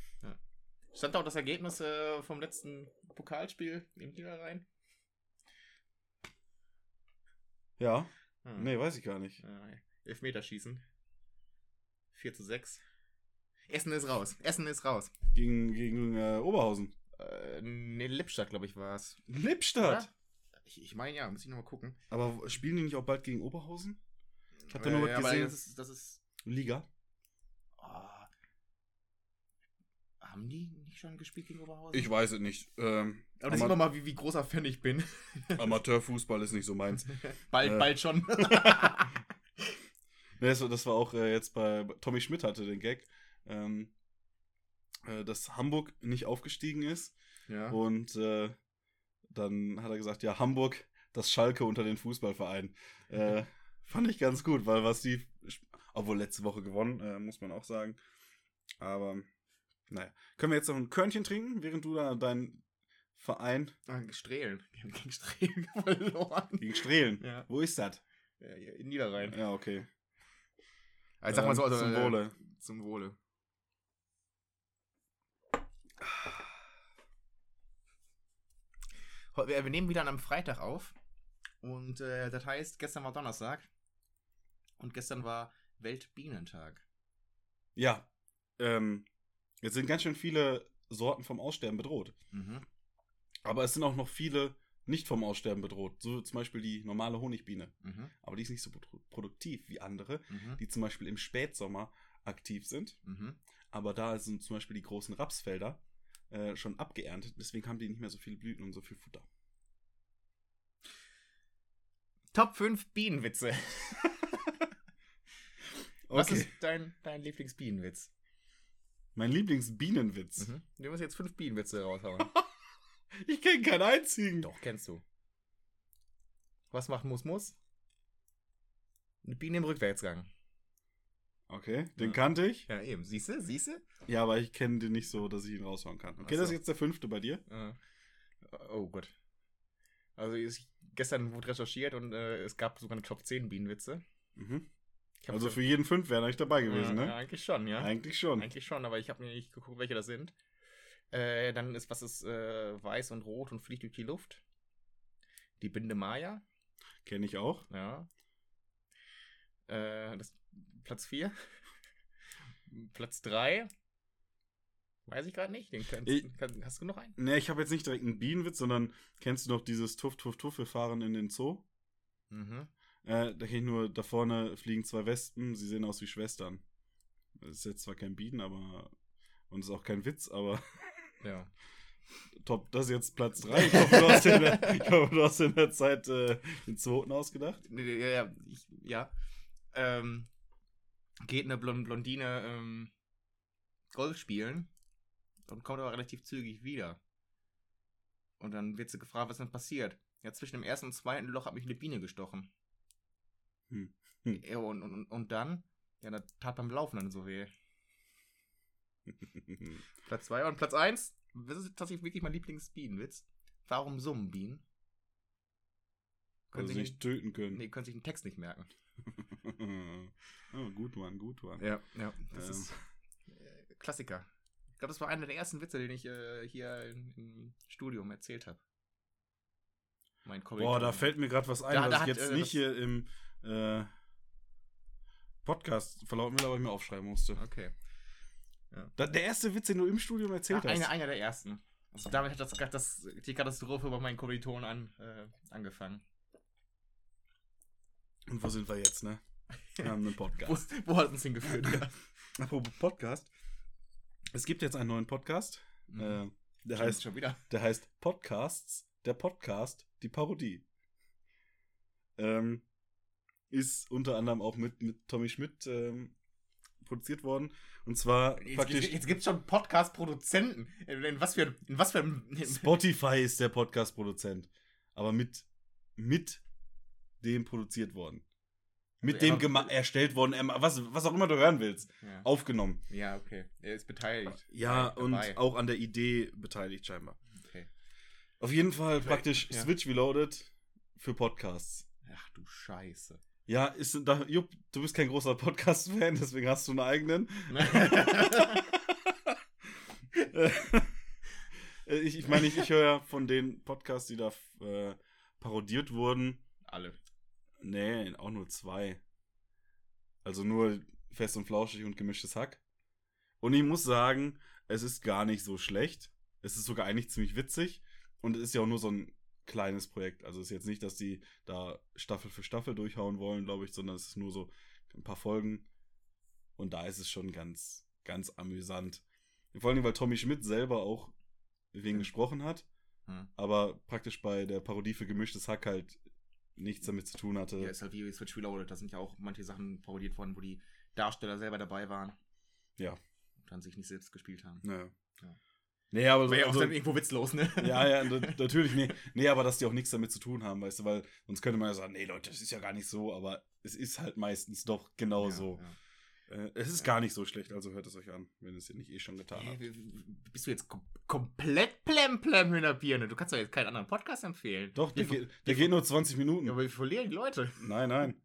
Stand da auch das Ergebnis äh, vom letzten Pokalspiel im Niederrhein? ja. Hm. Nee, weiß ich gar nicht. Äh, Elfmeterschießen. 4 zu 6. Essen ist raus. Essen ist raus. Gegen, gegen äh, Oberhausen. Äh, ne, Lippstadt, glaube ich, war es. Lippstadt. Ich, ich meine ja, muss ich nochmal gucken. Aber spielen die nicht auch bald gegen Oberhausen? Ich hab da Äh, nur was ja, gesehen. Das ist, das ist Liga. ah. Haben die nicht schon gespielt gegen Oberhausen? Ich weiß es nicht. Ähm, aber das sieht man mal, wie, wie großer Fan ich bin. [laughs] Amateurfußball ist nicht so meins. [laughs] bald, Äh. bald schon. [laughs] Das, war- das war auch äh, jetzt bei Tommy Schmidt hatte den Gag, ähm, äh, dass Hamburg nicht aufgestiegen ist ja. und äh, dann hat er gesagt, ja, Hamburg, das Schalke unter den Fußballvereinen. Äh, fand ich ganz gut, weil was die, obwohl letzte Woche gewonnen, äh, muss man auch sagen. Aber, naja. Können wir jetzt noch ein Körnchen trinken, während du da deinen Verein Ah, Strehlen. Die haben gegen Strehlen [laughs] verloren. gegen Strehlen, Ja. wo ist das? Ja, in Niederrhein. Ja, okay. Also sag mal so, Ähm, also, zum äh, Wohle. Zum Wohle. Wir nehmen wieder an einem Freitag auf. Und äh, das heißt, gestern war Donnerstag. Und gestern war Weltbienentag. Ja, ähm, jetzt sind ganz schön viele Sorten vom Aussterben bedroht. Mhm. Aber es sind auch noch viele nicht vom Aussterben bedroht. So zum Beispiel die normale Honigbiene. Mhm. Aber die ist nicht so produ- produktiv wie andere, Mhm. die zum Beispiel im Spätsommer aktiv sind. Mhm. Aber da sind zum Beispiel die großen Rapsfelder äh, schon abgeerntet. Deswegen haben die nicht mehr so viele Blüten und so viel Futter. Top 5 Bienenwitze. [laughs] Was ist dein, dein Lieblingsbienenwitz? Mein Lieblingsbienenwitz? Mhm. Du musst jetzt fünf Bienenwitze raushauen. [laughs] Ich kenne keinen einzigen. Doch, kennst du. Was macht Mus Mus? Eine Biene im Rückwärtsgang. Okay, den Ja. kannte ich. Ja, eben. Siehst du? Siehst du? Ja, aber ich kenne den nicht so, dass ich ihn raushauen kann. Okay, Ach das so. ist jetzt der fünfte bei dir. Äh, oh Gott. Also ich, gestern wurde recherchiert und äh, es gab sogar eine Top 10 Bienenwitze. Mhm. Also so- für jeden fünf wäre eigentlich dabei gewesen, ja, ne? Ja, eigentlich schon, ja. Eigentlich schon. Eigentlich schon, aber ich habe mir nicht geguckt, welche das sind. Äh, dann ist, was ist äh, weiß und rot und fliegt durch die Luft? Die Binde Maya. Kenne ich auch. Ja. Äh, das, Platz 4. [laughs] Platz 3. Weiß ich gerade nicht. Den kannst, Ich- kann, hast du noch einen? Ne, ich habe jetzt nicht direkt einen Bienenwitz, sondern kennst du noch dieses Tuff, Tuff, Tuff, wir fahren in den Zoo? Mhm. Äh, da kenne ich nur, da vorne fliegen zwei Wespen, sie sehen aus wie Schwestern. Das ist jetzt zwar kein Bienen, aber. Und ist auch kein Witz, aber [laughs] Ja. top, das ist jetzt Platz 3. Ich hoffe, du hast in der, ich hoffe, du hast in der Zeit äh, den zweiten ausgedacht. Ja, ja. Ich, ja. Ähm, geht eine Blond Blondine ähm, Golf spielen und kommt aber relativ zügig wieder. Und dann wird sie gefragt, was denn passiert. Ja, zwischen dem ersten und zweiten Loch hat mich eine Biene gestochen. Hm. Hm. Ja, und, und, und dann, ja, das tat beim Laufen dann so weh. [laughs] Platz 2 und Platz 1, das ist tatsächlich wirklich mein Lieblingsbienenwitz. Warum summen Bienen? Können sie sie nicht töten können. Nee, können sich den Text nicht merken. oh, [laughs] gut, Mann, gut, Mann. Ja, ja. Das Ja. ist äh, Klassiker. Ich glaube, das war einer der ersten Witze, den ich äh, hier in, im Studium erzählt habe. Mein Boah, da fällt mir gerade was ein, Da- was da ich hat, jetzt äh, nicht hier im äh, Podcast verlauten will, aber ich mir aufschreiben musste. Okay. Da, der erste Witz, den du im Studium erzählt Ja, hast. einer, einer der ersten. Also damit hat das, das, die Katastrophe bei meinen Kommilitonen an, äh, angefangen. Und wo sind wir jetzt, ne? Wir haben einen [laughs] Wo, Podcast. wo hat uns hingeführt? ja. [laughs] Apropos Podcast. Es gibt jetzt einen neuen Podcast. Mhm. Äh, der, heißt, schon wieder. der heißt Podcasts. Der Podcast, die Parodie. Ähm, ist unter anderem auch mit, mit Tommy Schmidt ähm, produziert worden. Und zwar Jetzt, praktisch. jetzt, jetzt gibt es schon Podcast-Produzenten. In, was für in was für Spotify ist der Podcast-Produzent. Aber mit, mit dem produziert worden. Mit Also dem erstellt worden, ähm, was, was auch immer du hören willst. ja. Aufgenommen. ja, okay. Er ist beteiligt. Ja, Dabei. und auch an der Idee beteiligt scheinbar. Okay. Auf jeden Fall praktisch Ja. Switch Reloaded für Podcasts. Ach du Scheiße. Ja, ist da, Jupp, du bist kein großer Podcast-Fan, deswegen hast du einen eigenen. [laughs] Äh, ich ich meine, ich, ich höre ja von den Podcasts, die da äh, parodiert wurden, Alle. Nee, auch nur zwei. Also nur fest und flauschig und gemischtes Hack. Und ich muss sagen, es ist gar nicht so schlecht. Es ist sogar eigentlich ziemlich witzig. Und es ist ja auch nur so ein kleines Projekt. Also es ist jetzt nicht, dass die da Staffel für Staffel durchhauen wollen, glaube ich, sondern es ist nur so ein paar Folgen. Und da ist es schon ganz, ganz amüsant. Vor allem, weil Tommy Schmidt selber auch wegen Hm. gesprochen hat, Hm. aber praktisch bei der Parodie für gemischtes Hack halt nichts damit zu tun hatte. Ja, ist halt wie Switch Reloaded. Da sind ja auch manche Sachen parodiert worden, wo die Darsteller selber dabei waren. Ja. Und dann sich nicht selbst gespielt haben. Naja. Nee, aber Wäre ja auch also, dann irgendwo witzlos, ne? ja, ja, [laughs] na- natürlich, nee. Nee, aber dass die auch nichts damit zu tun haben, weißt du, weil sonst könnte man ja sagen, nee, Leute, das ist ja gar nicht so, aber es ist halt meistens doch genau Ja, so. ja. Äh, es ist gar nicht so schlecht, also hört es euch an, wenn ihr es nicht eh schon getan Hä, habt. bist du jetzt kom komplett plemplem in der Birne? Du kannst doch jetzt keinen anderen Podcast empfehlen. Doch, der, geht, der geht nur 20 Minuten. Ja, aber wir verlieren die Leute. Nein, nein.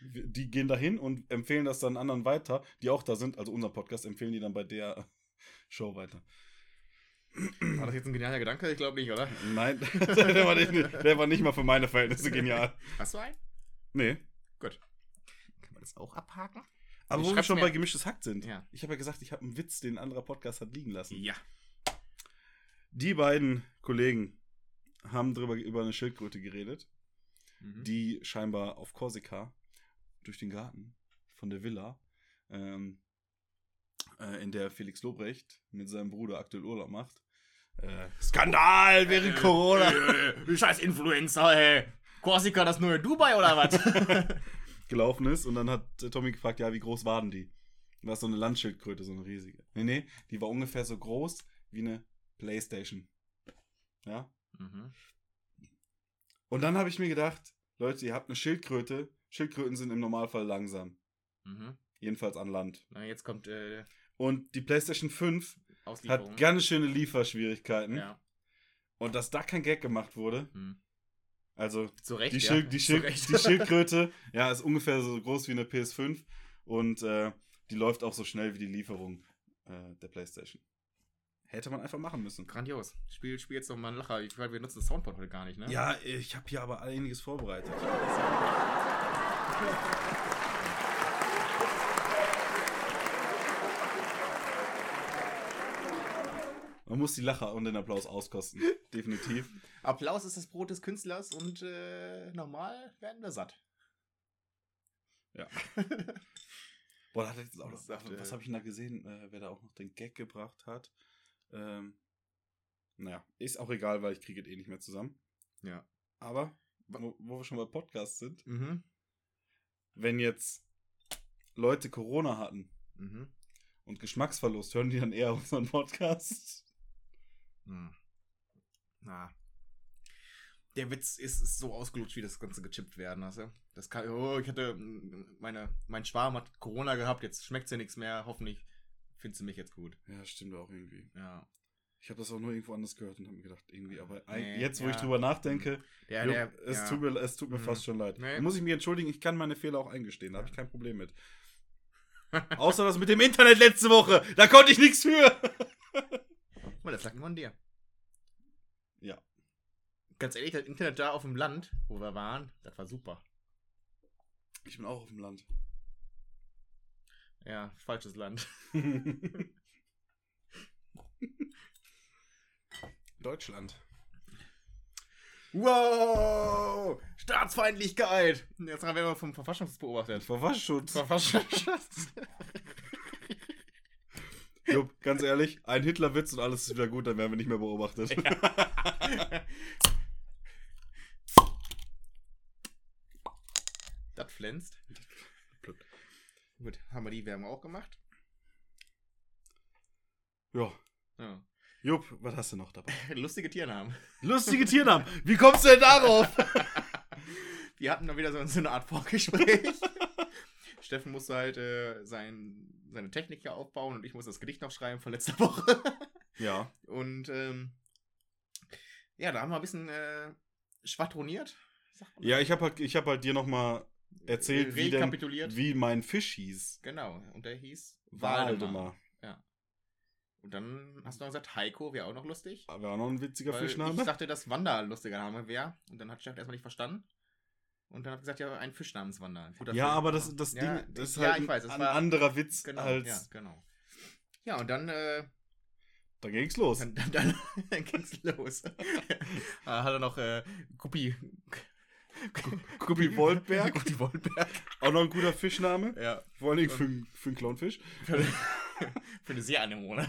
Die gehen dahin und empfehlen das dann anderen weiter, die auch da sind. Also unser Podcast empfehlen die dann bei der [laughs] Show weiter. War das jetzt ein genialer Gedanke? Ich glaube nicht, oder? Nein, [laughs] der, war nicht, der war nicht mal für meine Verhältnisse genial. Hast du einen? Nee. Gut. Kann man das auch abhaken? Aber Ich wo wir schon bei gemischtes Hack sind. Ja. Ich habe ja gesagt, ich habe einen Witz, den ein anderer Podcast hat liegen lassen. Ja. Die beiden Kollegen haben drüber, über eine Schildkröte geredet, Mhm. die scheinbar auf Korsika durch den Garten von der Villa, ähm, äh, in der Felix Lobrecht mit seinem Bruder aktuell Urlaub macht. Äh, Skandal während Corona Äh, scheiß Influencer, ey. Korsika, das neue Dubai oder was? [laughs] gelaufen ist. Und dann hat äh, Tommy gefragt, ja, wie groß waren die? War so eine Landschildkröte, so eine riesige. Nee, nee, die war ungefähr so groß wie eine Playstation. Ja? mhm. Und dann habe ich mir gedacht, Leute, ihr habt eine Schildkröte. Schildkröten sind im Normalfall langsam. Mhm. Jedenfalls an Land. Na, jetzt kommt äh, Und die PlayStation 5 Auslieferung. hat ganz schöne Lieferschwierigkeiten. Ja. Und dass da kein Gag gemacht wurde, Hm. also Recht, die, ja. Schild, die, Schild, die [laughs] Schildkröte, ja, ist ungefähr so groß wie eine PS5 und äh, die läuft auch so schnell wie die Lieferung äh, der PlayStation. Hätte man einfach machen müssen. Grandios. Spiel, spiel jetzt doch mal einen Lacher. Ich, weil wir nutzen das Soundboard heute gar nicht, ne? Ja, ich habe hier aber einiges vorbereitet. [laughs] Man muss die Lacher und den Applaus auskosten. [laughs] Definitiv. Applaus ist das Brot des Künstlers und äh, normal werden wir satt. Ja. [laughs] Boah, hat jetzt auch noch, sagt, was habe ich denn da gesehen, äh, wer da auch noch den Gag gebracht hat? Ähm, naja, ist auch egal, weil ich kriege es eh nicht mehr zusammen. Ja. Aber, wo, wo wir schon bei Podcasts sind, Mhm. wenn jetzt Leute Corona hatten Mhm. und Geschmacksverlust, hören die dann eher unseren Podcast? Hm. Na. Der Witz ist, ist so ausgelutscht, wie das Ganze gechippt werden, weißt du? Das kann, oh, ich hatte, mm, meine, mein Schwarm hat Corona gehabt, jetzt schmeckt ja nichts mehr, hoffentlich findest du mich jetzt gut. Ja, stimmt auch irgendwie. Ja. Ich habe das auch nur irgendwo anders gehört und habe mir gedacht, irgendwie, aber Nee, jetzt, wo ich ja. drüber nachdenke, Der, jo, der, es, ja. tut mir, es tut mir Mhm. fast schon leid. Nee. Muss ich mich entschuldigen, ich kann meine Fehler auch eingestehen, da habe ich Ja. kein Problem mit. [laughs] Außer das mit dem Internet letzte Woche, da konnte ich nichts für. [laughs] Guck mal, das lag nur an dir. Ja. Ganz ehrlich, das Internet da auf dem Land, wo wir waren, das war super. Ich bin auch auf dem Land. Ja, falsches Land. [laughs] Deutschland. Wow! Staatsfeindlichkeit! Jetzt werden wir vom Verfassungsschutz beobachtet. Verfassungsschutz. Verfassungsschutz. [laughs] Jupp, ganz ehrlich, ein Hitlerwitz und alles ist wieder gut, dann werden wir nicht mehr beobachtet. [laughs] das pflänzt. Gut, haben wir die Werbung auch gemacht? Ja. Ja. Jupp, was hast du noch dabei? [laughs] Lustige Tiernamen. Lustige Tiernamen. Wie kommst du denn darauf? [laughs] Wir hatten dann wieder so, so eine Art Vorgespräch. Steffen musste halt äh, sein, seine Technik hier aufbauen und ich muss das Gedicht noch schreiben von letzter [laughs] Woche. Ja. Und ähm, ja, da haben wir ein bisschen äh, schwadroniert. Ja, ich habe halt, ich hab halt dir nochmal erzählt, wie, denn, wie mein Fisch hieß. Genau, und der hieß Waldemar. Waldemar. Und dann hast du noch gesagt, Heiko wäre auch noch lustig. War auch noch ein witziger Weil ich Fischname. dachte, dass Wanda ein lustiger Name wäre. Und dann hat Steffen erstmal nicht verstanden. Und dann hat er gesagt, ja, ein Fisch namens Wanda. Ein Ja, aber das, das Ja, Ding, das ist ja, halt ich weiß, ein war- anderer Witz Genau, als. ja, genau. Ja, und dann, äh, Da ging's los. dann, dann, dann, [laughs] dann ging's los. da [laughs] hat er noch äh, Guppi. Guppi Woldberg. [laughs] Guppi Woldberg. Auch noch ein guter Fischname. Ja. Vor allen Dingen für, einen- für einen Clownfisch. Für, für eine sehr Anemone.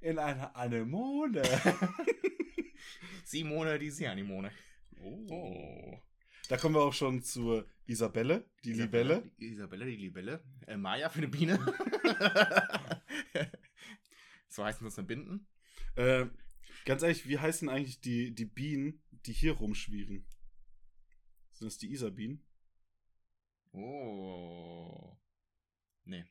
In einer Anemone. Simone, die sehr Anemone. Oh. Da kommen wir auch schon zur Isabelle, die Libelle. Isabelle, die Libelle. Äh, Maya für eine Biene. [laughs] So heißen das eine Binden. Äh, ganz ehrlich, wie heißen eigentlich die, die Bienen, die hier rumschwirren? Sind das die Isarbienen? Oh. Nee.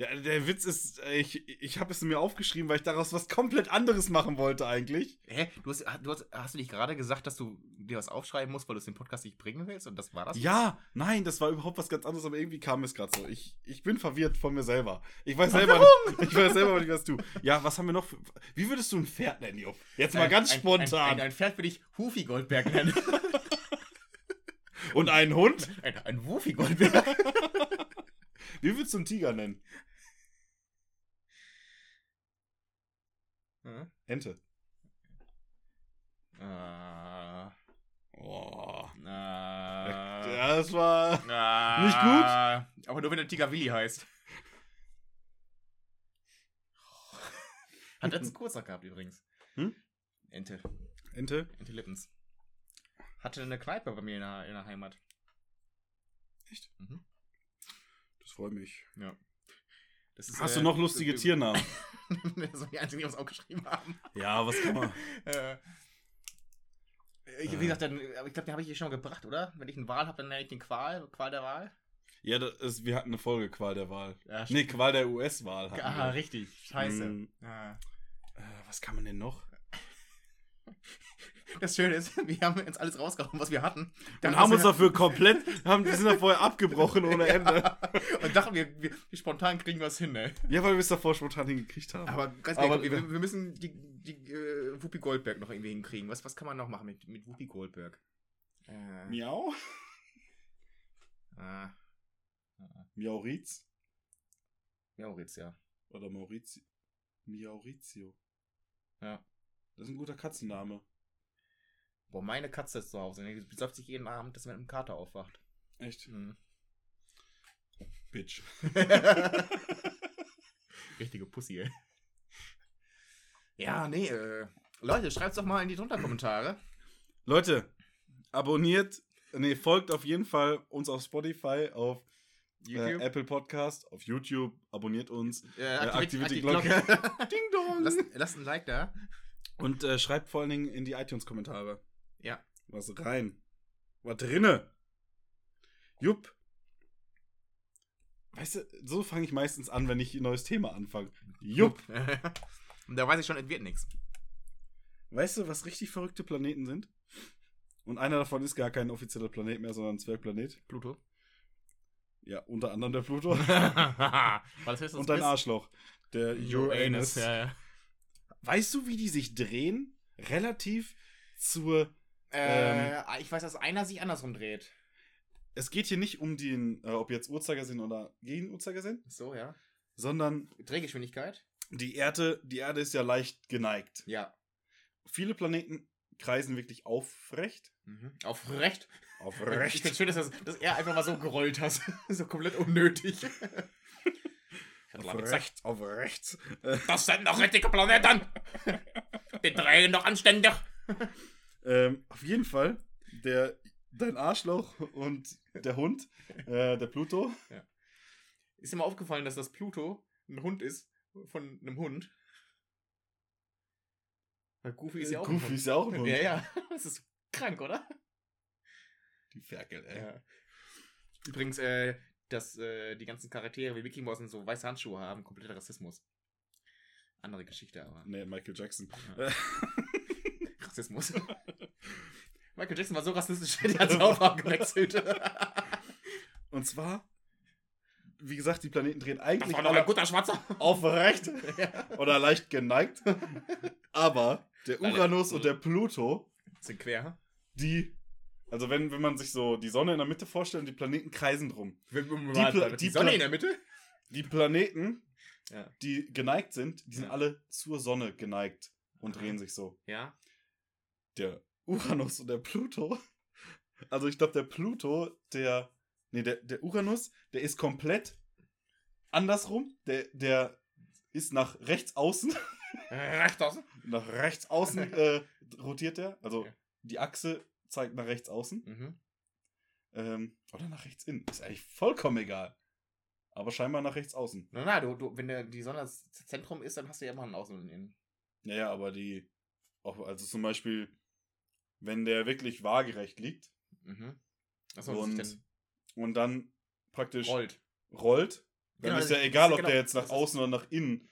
Der, der Witz ist, äh, ich, ich habe es mir aufgeschrieben, weil ich daraus was komplett anderes machen wollte eigentlich. Hä? Du hast, du hast, hast du nicht gerade gesagt, dass du dir was aufschreiben musst, weil du es den Podcast nicht bringen willst? Und das war das? Ja, nein, das war überhaupt was ganz anderes, aber irgendwie kam es gerade so. Ich, ich bin verwirrt von mir selber. Ich weiß [laughs] selber nicht, ich weiß selber was du. Ja, was haben wir noch? Für, wie würdest du ein Pferd nennen, Jupp? Jetzt mal Ein- ganz spontan. Ein, ein, ein Pferd würde ich Hufi Goldberg nennen. [laughs] Und einen Hund? ein, ein Wufi Goldberg. [laughs] Wie würdest du einen Tiger nennen? Hm? Ente. Ah, Oh. ah, Ja, das war. ah, Nicht gut? Aber nur wenn der Tiger Willi heißt. Hat letztens Geburtstag gehabt übrigens. Hm? Ente. Ente? Ente Lippens. Hatte eine Kneipe bei mir in der, in der Heimat. Echt? Mhm. Das freut mich. Ja. Ist, Hast äh, du noch lustige [laughs] das- Tiernamen? das waren die einzigen, die uns aufgeschrieben haben. Ja, was kann man. [laughs] Äh, ich, Äh. wie gesagt, dann, aber ich glaube, den habe ich hier schon gebracht, oder? Wenn ich einen Wahl habe, dann nenne ich den Qual, Qual der Wahl. Ja, das ist, wir hatten eine Folge Qual der Wahl. Ja, Nee, Qual der US-Wahl. Ah, richtig. Scheiße. Hm. Ja. Äh, was kann man denn noch? [laughs] Das Schöne ist, wir haben uns alles rausgehauen, was wir hatten. Dann haben uns dafür komplett, haben, die sind da vorher abgebrochen ohne Ende. Und dachten, wir, wir, wir spontan kriegen wir es hin, ne? Ja, weil wir es davor spontan hingekriegt haben. Aber ganz Aber- ehrlich, wir, wir müssen die, die äh, Whoopi Goldberg noch irgendwie hinkriegen. Was, was kann man noch machen mit, mit Whoopi Goldberg? Äh, Miau? ah, Miauritz? Mauritz, ja. Oder Maurizio? Miaurizio. Ja. Das ist ein guter Katzenname. Boah, meine Katze ist zu Hause. Die besäuft sich jeden Abend, dass sie mit einem Kater aufwacht. Echt? Mhm. Bitch. [laughs] Richtige Pussy, ey. Ja, nee, äh, Leute, schreibt's doch mal in die drunter Kommentare. Leute, abonniert, nee, folgt auf jeden Fall uns auf Spotify, auf äh, Apple Podcast, auf YouTube, abonniert uns. Äh, aktiviert die [laughs] Ding dong. Lasst, lasst ein Like da. Und äh, schreibt vor allen Dingen in die iTunes-Kommentare. Ja. Was rein. Was drinne. Jupp. Weißt du, so fange ich meistens an, wenn ich ein neues Thema anfange. Jupp. [laughs] Und da weiß ich schon, es wird nichts. Weißt du, was richtig verrückte Planeten sind? Und einer davon ist gar kein offizieller Planet mehr, sondern ein Zwergplanet. Pluto. Ja, unter anderem der Pluto. [laughs] Und dein? Arschloch. Der Uranus. Ja, ja. Weißt du, wie die sich drehen? Relativ zur. Äh, ich weiß, dass einer sich andersrum dreht. Es geht hier nicht um den, äh, ob jetzt Uhrzeigersinn oder gegen Uhrzeigersinn, So, ja. sondern Drehgeschwindigkeit? die Erde, die Erde ist ja leicht geneigt. Ja. Viele Planeten kreisen wirklich aufrecht. Mhm. Auf recht. [laughs] Ich Aufrecht. finde schön, dass, das, dass er einfach mal so gerollt hat. [laughs] so komplett unnötig. [laughs] Auf rechts, auf rechts. Das sind doch richtige Planeten. Die drehen doch anständig. Ähm, auf jeden Fall, der, dein Arschloch und der Hund, äh, der Pluto. Ist dir mal aufgefallen, dass das Pluto ein Hund ist von einem Hund? Weil Goofy ist ja auch ein Goofy Hund. ist ja auch ein Hund. Ja, ja. [laughs] Das ist krank, oder? Die Ferkel, ey. Ja. Übrigens, äh, dass äh, die ganzen Charaktere wie Mickey Mouse und so weiße Handschuhe haben, kompletter Rassismus. Andere Geschichte, aber. Nee, Michael Jackson. [laughs] Rassismus. [laughs] Michael Jackson war so rassistisch, [laughs] der hat seine Hautfarbe gewechselt. [laughs] Und zwar, wie gesagt, die Planeten drehen Das eigentlich war doch alle ein guter Schwarzer. aufrecht ja. oder leicht geneigt. Aber der Uranus und der Pluto, Sind quer. die, also wenn, wenn man sich so die Sonne in der Mitte vorstellt und die Planeten kreisen drum. Die, Pla- die, die Sonne in der Mitte? Die Planeten, Ja. die geneigt sind, die sind Ja. alle zur Sonne geneigt und drehen sich so. Ja. Der Uranus und der Pluto, [laughs] also ich glaube, der Pluto, der, nee, der, der Uranus, der ist komplett andersrum. Der, der ist nach rechts außen, Recht aus. [laughs] nach rechts außen [laughs] äh, rotiert der. Also Ja. die Achse zeigt nach rechts außen. Mhm. Ähm, oder nach rechts innen. Ist eigentlich vollkommen egal. aber scheinbar nach rechts außen. Na, na, du, du, wenn der, die Sonne das Zentrum ist, dann hast du ja immer einen Außen und einen Innen. Naja, aber die, auch, also zum Beispiel, wenn der wirklich waagerecht liegt Mhm. Achso, und, ist und dann praktisch denn rollt. rollt, dann Genau, ist ja egal, das- ob genau, der jetzt nach ist- außen oder nach innen.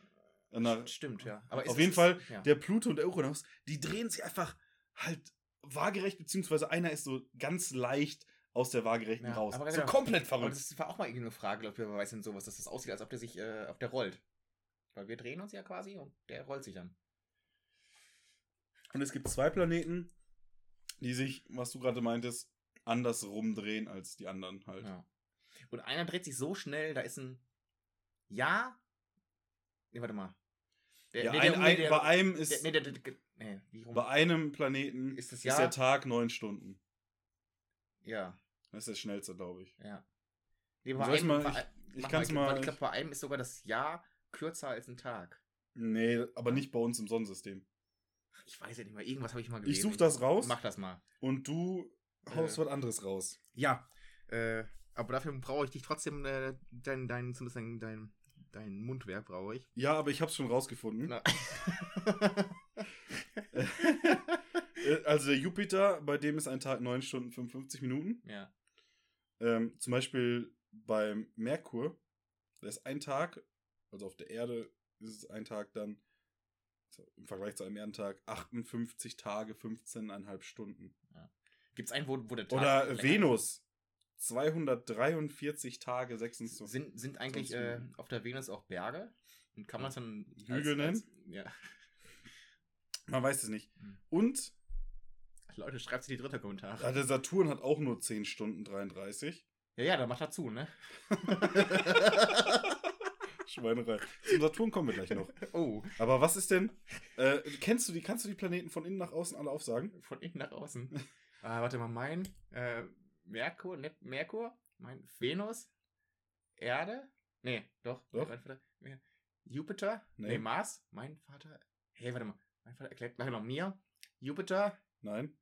äh, Nach, Stimmt, ja. Aber ist auf jeden ist- Fall, ja. der Pluto und der Uranus, die drehen sich einfach halt waagerecht, beziehungsweise einer ist so ganz leicht aus der waagerechten Ja, raus. aber So genau. komplett Aber verrückt. das war auch mal irgendwie eine Frage, glaube ich, bei Weiß und sowas, dass das aussieht, als ob der sich äh, auf der rollt. Weil wir drehen uns ja quasi und der rollt sich dann. Und es gibt zwei Planeten, die sich, was du gerade meintest, andersrum drehen als die anderen halt. Ja. Und einer dreht sich so schnell, da ist ein Ja. Nee, warte mal. Der, Ja, nee, der- ein, der- bei einem ist, nee, nee, bei einem Planeten Ist das ist Jahr? der Tag neun Stunden. Ja, Das ist der schnellste, glaube ich. ja. Nee, Soll ich mal- bei- ich- ich kann's weil mal- Ich glaube, bei einem ist sogar das Jahr kürzer als ein Tag. Nee, aber nicht bei uns im Sonnensystem. Ich weiß ja nicht mal, irgendwas habe ich mal Ich gelesen. suche das raus Mach das mal. und du haust Äh. was anderes raus. Ja, äh, aber dafür brauche ich dich trotzdem, äh, dein, dein, zumindest dein, dein, dein Mundwerk brauche ich. Ja, aber ich hab's schon rausgefunden. Äh, [laughs] Also der Jupiter, bei dem ist ein Tag 9 Stunden 55 Minuten. ja. Ähm, zum Beispiel beim Merkur, da ist ein Tag, also auf der Erde ist es ein Tag dann, im Vergleich zu einem Erdentag, 58 Tage, 15,5 Stunden. Gibt es einen, wo, wo der Tag Oder länger Venus, 243 Tage, 26. ist? Sind, sind eigentlich äh, auf der Venus auch Berge? Und kann man es dann Hügel nennen? ja. [laughs] Man weiß es nicht. Hm. Und Leute, schreibt sie die dritte Kommentare. ja, der Saturn hat auch nur 10 Stunden 33. Ja, ja, dann macht er zu, ne? [laughs] Schweinerei. Zum Saturn kommen wir gleich noch. [laughs] Oh, Aber was ist denn, äh, kennst du die, kannst du die Planeten von innen nach außen alle aufsagen? von innen nach außen. [laughs] ah, warte mal, mein äh, Merkur, ne, Merkur, mein Venus, Erde, nee, doch, Doch. Mein Vater, Jupiter, Nee. nee. Mars, mein Vater, hey, warte mal, mein Vater erklärt, na genau, mir, Jupiter, Nein.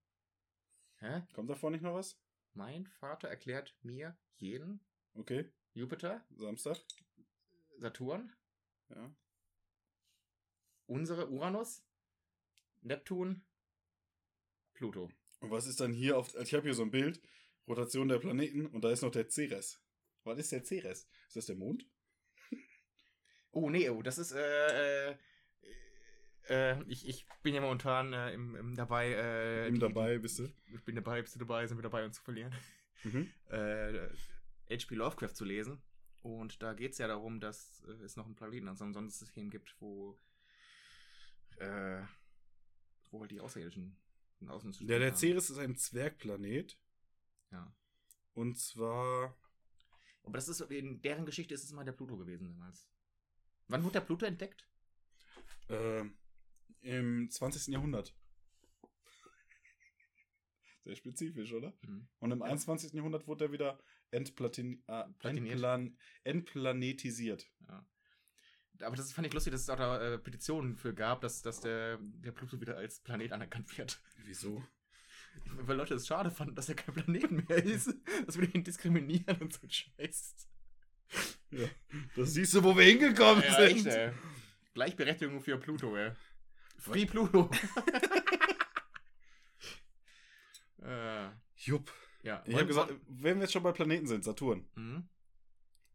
hä? Kommt davor nicht noch was? Mein Vater erklärt mir jeden Okay. Jupiter, Samstag. Saturn, Ja. unsere Uranus, Neptun, Pluto. Und was ist dann hier auf. Ich habe hier so ein Bild. Rotation der Planeten und da ist noch der Ceres. Was ist der Ceres? Ist das der Mond? [laughs] Oh, nee, oh, das ist, äh, äh, äh, ich, ich bin ja momentan äh, im, im dabei, äh, Im die- dabei bist du. Ich bin dabei, bist du dabei, sind wir dabei, uns zu verlieren. Mhm. [laughs] Äh, H.P. Lovecraft zu lesen. Und da geht es ja darum, dass äh, es noch einen Planeten, also ein Sonnensystem gibt, wo, äh, wo halt die Außerirdischen Außen zu Ja, der. Ceres ist ein Zwergplanet. Ja. Und zwar. Aber das ist, in deren Geschichte ist es mal der Pluto gewesen damals. Wann wurde der Pluto entdeckt? ähm, Im 20. Jahrhundert. [laughs] Sehr spezifisch, oder? Mhm. Und im Ja. 21. Jahrhundert wurde er wieder entplatin äh, entplan entplanetisiert. Ja. Aber das fand ich lustig, dass es auch da äh, Petitionen für gab, dass, dass der, der Pluto wieder als Planet anerkannt wird. Wieso? [laughs] Weil Leute es schade fanden, dass er kein Planet mehr [laughs] ist. Dass wir ihn diskriminieren und so ein Scheiß. Ja. Das siehst du, wo wir hingekommen Ja, sind. echt, ey. Gleichberechtigung für Pluto, ey. Free Pluto. [laughs] äh, Jupp. Ja. Ich habe gesagt, wenn wir jetzt schon bei Planeten sind, Saturn. Mhm.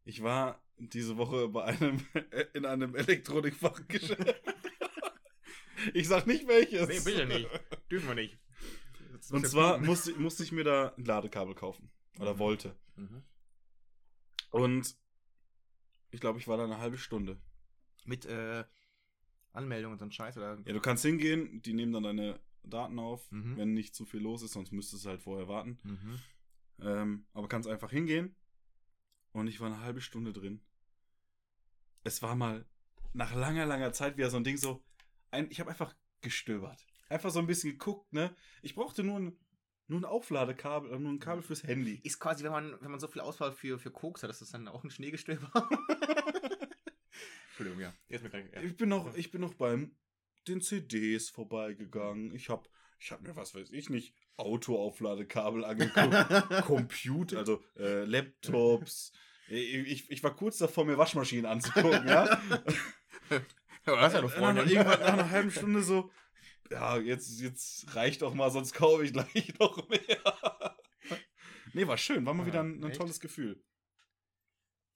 Ich war diese Woche bei einem [laughs] in einem Elektronikfachgeschäft. [laughs] ich sag nicht welches. Nee, bitte nicht. Dürfen wir nicht. Und zwar musste, musste ich mir da ein Ladekabel kaufen. Oder Mhm. wollte. Mhm. Und ich glaube, ich war da eine halbe Stunde. Mit äh, Anmeldung und so ein Scheiß, oder? Ja, du kannst hingehen, die nehmen dann deine Daten auf, Mhm. wenn nicht zu viel los ist, sonst müsstest du halt vorher warten. Mhm. Ähm, aber kannst einfach hingehen. Und ich war eine halbe Stunde drin. Es war mal nach langer, langer Zeit wieder so ein Ding so. Ein, ich habe einfach gestöbert. Einfach so ein bisschen geguckt, ne? Ich brauchte nur ein, nur ein Aufladekabel, äh, nur ein Kabel fürs Handy. Ist quasi, wenn man, wenn man so viel Auswahl für, für Koks hat, ist das dann auch ein Schneegestöber? [laughs] Entschuldigung, ja. Ich bin noch, ich bin noch beim den CDs vorbeigegangen. Ich habe ich hab mir, was weiß ich nicht, Autoaufladekabel angeguckt. [laughs] Computer, also äh, Laptops. Ich, ich war kurz davor, mir Waschmaschinen anzugucken, ja. [laughs] Ja, das ist ja doch nach, Freundin. irgendwann nach einer halben Stunde so, ja, jetzt, jetzt reicht doch mal, sonst kaufe ich gleich [laughs] noch mehr. nee, war schön, war mal wieder ein, ein tolles Gefühl.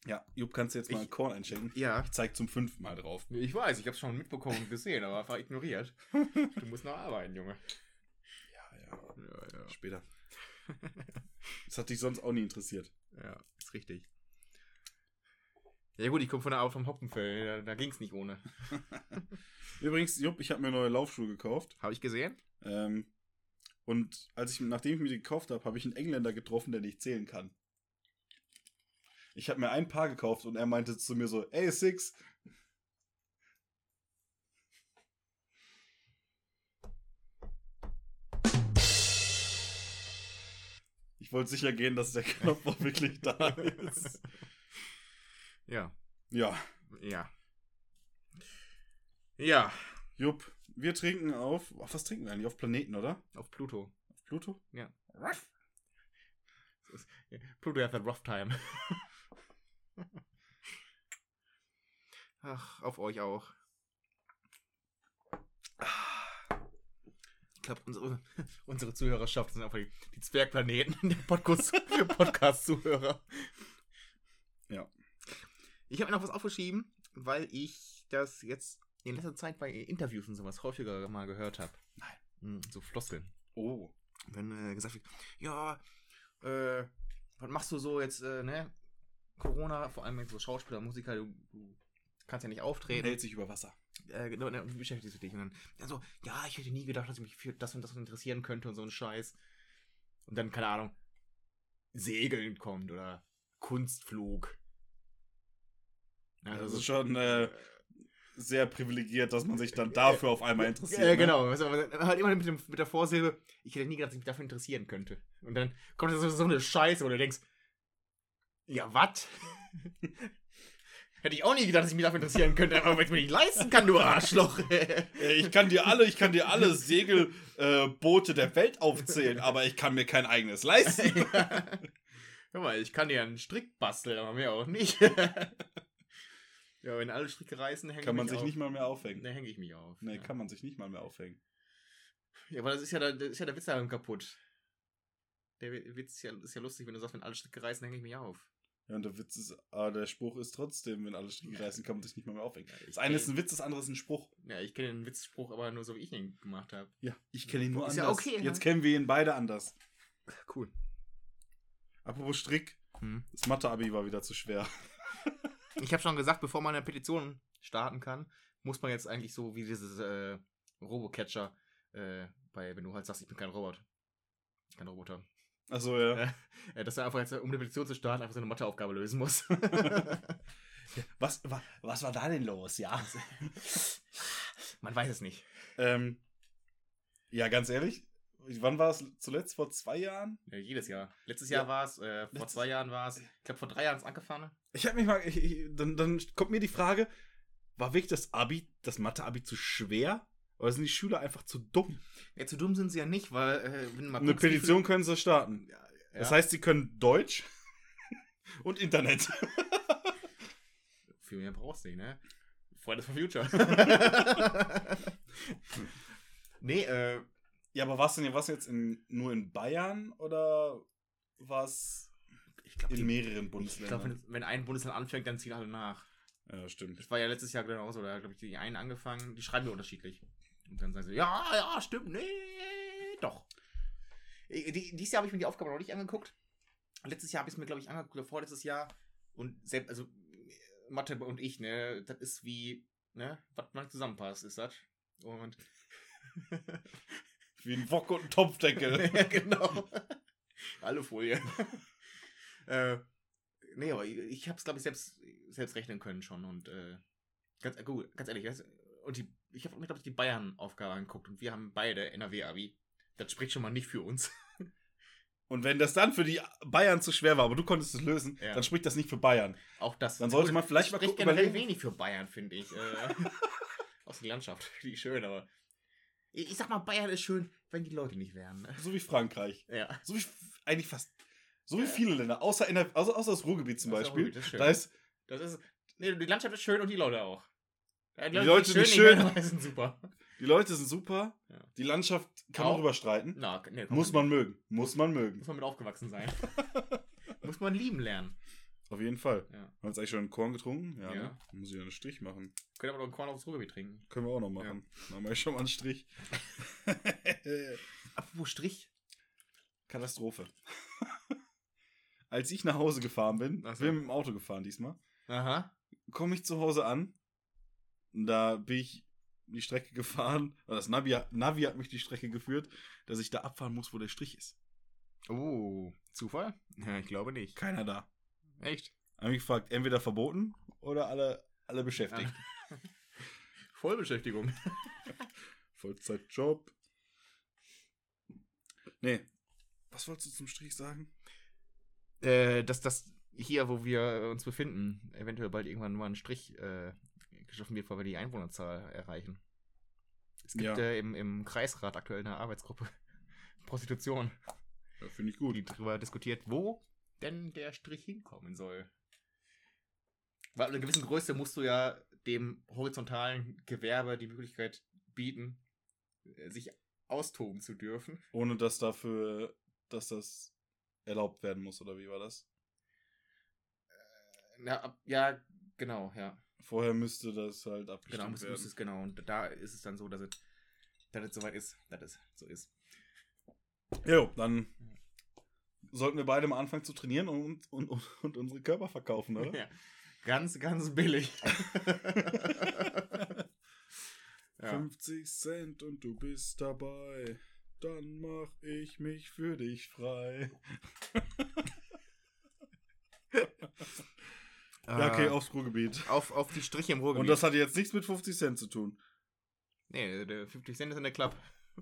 Ja, Jupp, kannst du jetzt mal Ich- einen Korn einschenken? Ja. Ich zeig zum fünften Mal drauf. Ich weiß, ich hab's schon mitbekommen und gesehen, aber einfach ignoriert. [laughs] Du musst noch arbeiten, Junge. Ja, ja, Ja, ja. später. Das hat dich sonst auch nie interessiert. Ja, ist richtig. Ja gut, ich komme von der Arbeit vom Hoppenfeld, da, da ging's nicht ohne. [laughs] Übrigens, Jupp, ich habe mir neue Laufschuhe gekauft. Habe ich gesehen? Ähm, und als ich, nachdem ich mir die gekauft habe, habe ich einen Engländer getroffen, der nicht zählen kann. Ich habe mir ein Paar gekauft und er meinte zu mir so, ey, Six. Ich wollte sicher gehen, dass der Knopf auch wirklich da ist. [laughs] Ja. Ja, Ja. Ja. Jupp, wir trinken auf. Auf was trinken wir eigentlich? Auf Planeten, oder? Auf Pluto. Auf Pluto? Ja. Pluto hat a rough time. Ach, auf euch auch. Ich glaube, unsere, [laughs] unsere Zuhörerschaft sind einfach die, die Zwergplaneten [laughs] der Podcast- Podcast-Zuhörer. Ja. Ich habe mir noch was aufgeschrieben, weil ich das jetzt in letzter Zeit bei Interviews und sowas häufiger mal gehört habe. Nein. So Floskeln. Oh. Wenn äh, gesagt wird, ja, äh, was machst du so jetzt, äh, ne? Corona, vor allem jetzt so Schauspieler, Musiker, du, du kannst ja nicht auftreten. Hält sich über Wasser. Äh, genau, ne, wie beschäftigst du dich? Und dann, dann so, ja, ich hätte nie gedacht, dass ich mich für das und das interessieren könnte und so ein Scheiß. Und dann, keine Ahnung, Segeln kommt oder Kunstflug. Ja, Das ist schon äh, sehr privilegiert, dass man sich dann dafür auf einmal interessiert. Ja, ne? genau. Also, aber halt immer mit, dem, mit der Vorsilbe, ich hätte nie gedacht, dass ich mich dafür interessieren könnte. Und dann kommt so, so eine Scheiße, wo du denkst, ja, was? hätte ich auch nie gedacht, dass ich mich dafür interessieren könnte, aber wenn ich mir nicht leisten kann, du Arschloch. Äh, Ich kann dir alle, ich kann dir alle Segelboote der Welt aufzählen, aber ich kann mir kein eigenes leisten. [laughs] Hör mal, ich kann dir einen Strick basteln, aber mehr auch nicht. [laughs] ja, wenn alle Stricke reißen, hänge Kann man mich sich auf. nicht mal mehr aufhängen. Ne, hänge ich mich auf. Nee, ja. kann man sich nicht mal mehr aufhängen. Ja, aber das ist ja, der, das ist ja der Witz daran kaputt. Der Witz ist ja, ist ja lustig, wenn du sagst, wenn alle Stricke reißen, hänge ich mich auf. Ja, und der Witz ist, aber der Spruch ist trotzdem, wenn alle Stricke reißen, kann man sich nicht mal mehr aufhängen. Ja, Das eine ist ein Witz, das andere ist ein Spruch. Ja, ich kenne den Witzspruch aber nur so, wie ich ihn gemacht habe. Ja, ich kenne ihn nur Ist anders. ja okay, Jetzt ne? kennen wir ihn beide anders. Cool. Apropos Strick, Hm. das Mathe-Abi war wieder zu schwer. [laughs] Ich habe schon gesagt, bevor man eine Petition starten kann, muss man jetzt eigentlich so wie dieses äh, Robocatcher, äh, bei, wenn du halt sagst, ich bin kein Robot. Kein Roboter. Achso, ja. [laughs] Äh, dass er einfach jetzt, um eine Petition zu starten, einfach so eine Matheaufgabe lösen muss. [laughs] Was, wa, was war da denn los, ja? [laughs] man weiß es nicht. ähm, ja, ganz ehrlich, wann war es zuletzt? Vor zwei Jahren? Ja, jedes Jahr. Letztes Ja. Jahr war es, äh, vor zwei Jahren war es, ich glaube vor drei Jahren ist es angefangen. Ich habe mich mal, ich, ich, dann, dann kommt mir die Frage, war wirklich das Abi, das Mathe-Abi zu schwer? Oder sind die Schüler einfach zu dumm? Ja, zu dumm sind sie ja nicht, weil, äh, wenn mal Eine Petition können sie starten. Ja, Das ja. heißt, sie können Deutsch [laughs] und Internet. Viel mehr brauchst du nicht, ne? Fridays for Future. [laughs] nee, äh, Ja, aber war es denn war's jetzt in, nur in Bayern oder war es ich glaube, in mehreren ich Bundesländern? glaub, wenn, wenn ein Bundesland anfängt, dann ziehen alle nach. ja, stimmt. Das war ja letztes Jahr genauso, da glaube ich, die einen angefangen, die schreiben mir unterschiedlich. Und dann sagen sie, ja, ja, stimmt, nee, doch. Äh, Die, dieses Jahr habe ich mir die Aufgabe noch nicht angeguckt. Letztes Jahr habe ich es mir, glaube ich, angeguckt, oder vorletztes Jahr. Und selbst, also, Mathe und ich, ne, das ist wie, ne, was man zusammenpasst, ist das. Und [laughs] Wie ein Wok und ein Topfdeckel. [laughs] ja, genau. Alufolie. [laughs] äh, nee, aber ich, ich habe es, glaube ich, selbst, selbst rechnen können schon. Und äh, ganz, äh, gut, ganz ehrlich, und die, ich habe mir, glaube ich, die Bayern-Aufgabe angeguckt und wir haben beide NRW-Abi. Das spricht schon mal nicht für uns. [laughs] Und wenn das dann für die Bayern zu schwer war, aber du konntest es lösen, Ja. dann spricht das nicht für Bayern. Auch das. Dann sollte man vielleicht das mal spricht gucken, generell überlegen. wenig für Bayern, finde ich. Äh, [laughs] aus der Landschaft. [laughs] Die ist schön, aber. Ich, sag mal, Bayern ist schön, wenn die Leute nicht wären. Ne? So wie Frankreich. Ja. So wie eigentlich fast. So wie viele Länder, außer, in der, außer, außer das Ruhrgebiet zum Das ist Beispiel. Ruhrgebiet, das ist schön. da ist, Das ist. Nee, die Landschaft ist schön und die Leute auch. Ja, Die Leute sind schön. Die Leute sind super. [laughs] die Leute sind super, Ja. die Landschaft kann Auch. man drüber streiten. Na, nee, Muss man mögen. Muss man mögen. Muss man mit aufgewachsen sein. [laughs] Muss man lieben lernen. Auf jeden Fall. Ja. Haben wir jetzt eigentlich schon einen Korn getrunken? Ja. Ja. Ne? Dann muss ich einen Strich machen. Können aber noch einen Korn aufs Ruhrgebiet trinken. Können wir auch noch machen. Dann haben wir schon mal einen Strich. [laughs] Apropos Strich. Katastrophe. Als ich nach Hause gefahren bin, Ach so. bin mit dem Auto gefahren diesmal, Aha. komme ich zu Hause an. Und da bin ich die Strecke gefahren. Oder [laughs] das Navi, Navi hat mich die Strecke geführt, dass ich da abfahren muss, wo der Strich ist. Oh, Zufall? Ja, ich glaube nicht. Keiner da. Echt? Haben mich gefragt, entweder verboten oder alle, alle beschäftigt. [laughs] Vollbeschäftigung. [laughs] Vollzeitjob. Nee. Was wolltest du zum Strich sagen? Äh, dass das hier, wo wir uns befinden, eventuell bald irgendwann mal ein Strich äh, geschaffen wird, weil wir die Einwohnerzahl erreichen. Es gibt Ja. äh, im, im Kreisrat aktuell eine Arbeitsgruppe [laughs] Prostitution, Ja, finde ich gut. die darüber diskutiert, wo denn der Strich hinkommen soll. Weil ab einer gewissen Größe musst du ja dem horizontalen Gewerbe die Möglichkeit bieten, äh, sich austoben zu dürfen. Ohne dass dafür, dass das erlaubt werden muss, oder wie war das? Na, ab, ja, genau, ja. Vorher müsste das halt Genau, abgestimmt muss werden. es, genau. Und da ist es dann so, dass es, dass es soweit ist, dass es so ist. Jo, dann sollten wir beide mal anfangen zu trainieren und, und, und, und unsere Körper verkaufen, oder? [laughs] Ja. Ganz, ganz billig. [laughs] ja. 50 Cent und du bist dabei. Dann mach ich mich für dich frei. [laughs] Ja, okay, Äh, aufs Ruhrgebiet. auf, auf die Striche im Ruhrgebiet. Und das hat jetzt nichts mit 50 Cent zu tun. nee, der 50 Cent ist in der Club.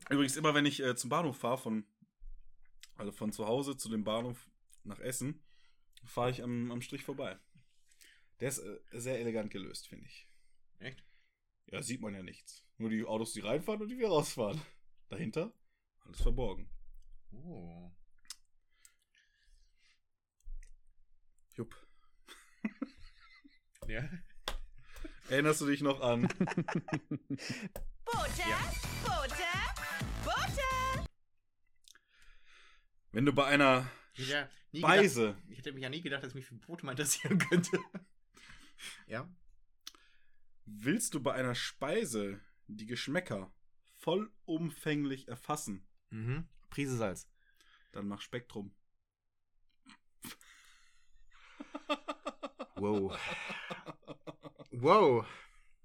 Übrigens, immer wenn ich äh, zum Bahnhof fahre, von, also von zu Hause zu dem Bahnhof nach Essen, fahre ich am, am Strich vorbei. Der ist äh, sehr elegant gelöst, finde ich. Echt? Ja, sieht man ja nichts. Nur die Autos, die reinfahren und die wieder rausfahren. Dahinter, alles verborgen. Oh. Jupp. [laughs] Ja. Erinnerst du dich noch an? Butter, Butter, Butter. Wenn du bei einer ja Speise, Gedacht, ich hätte mich ja nie gedacht, dass ich mich für Brot mal interessieren könnte. [laughs] ja. willst du bei einer Speise die Geschmäcker vollumfänglich erfassen, Mhm. Prise Salz. dann mach Spektrum. [laughs] Wow. Wow.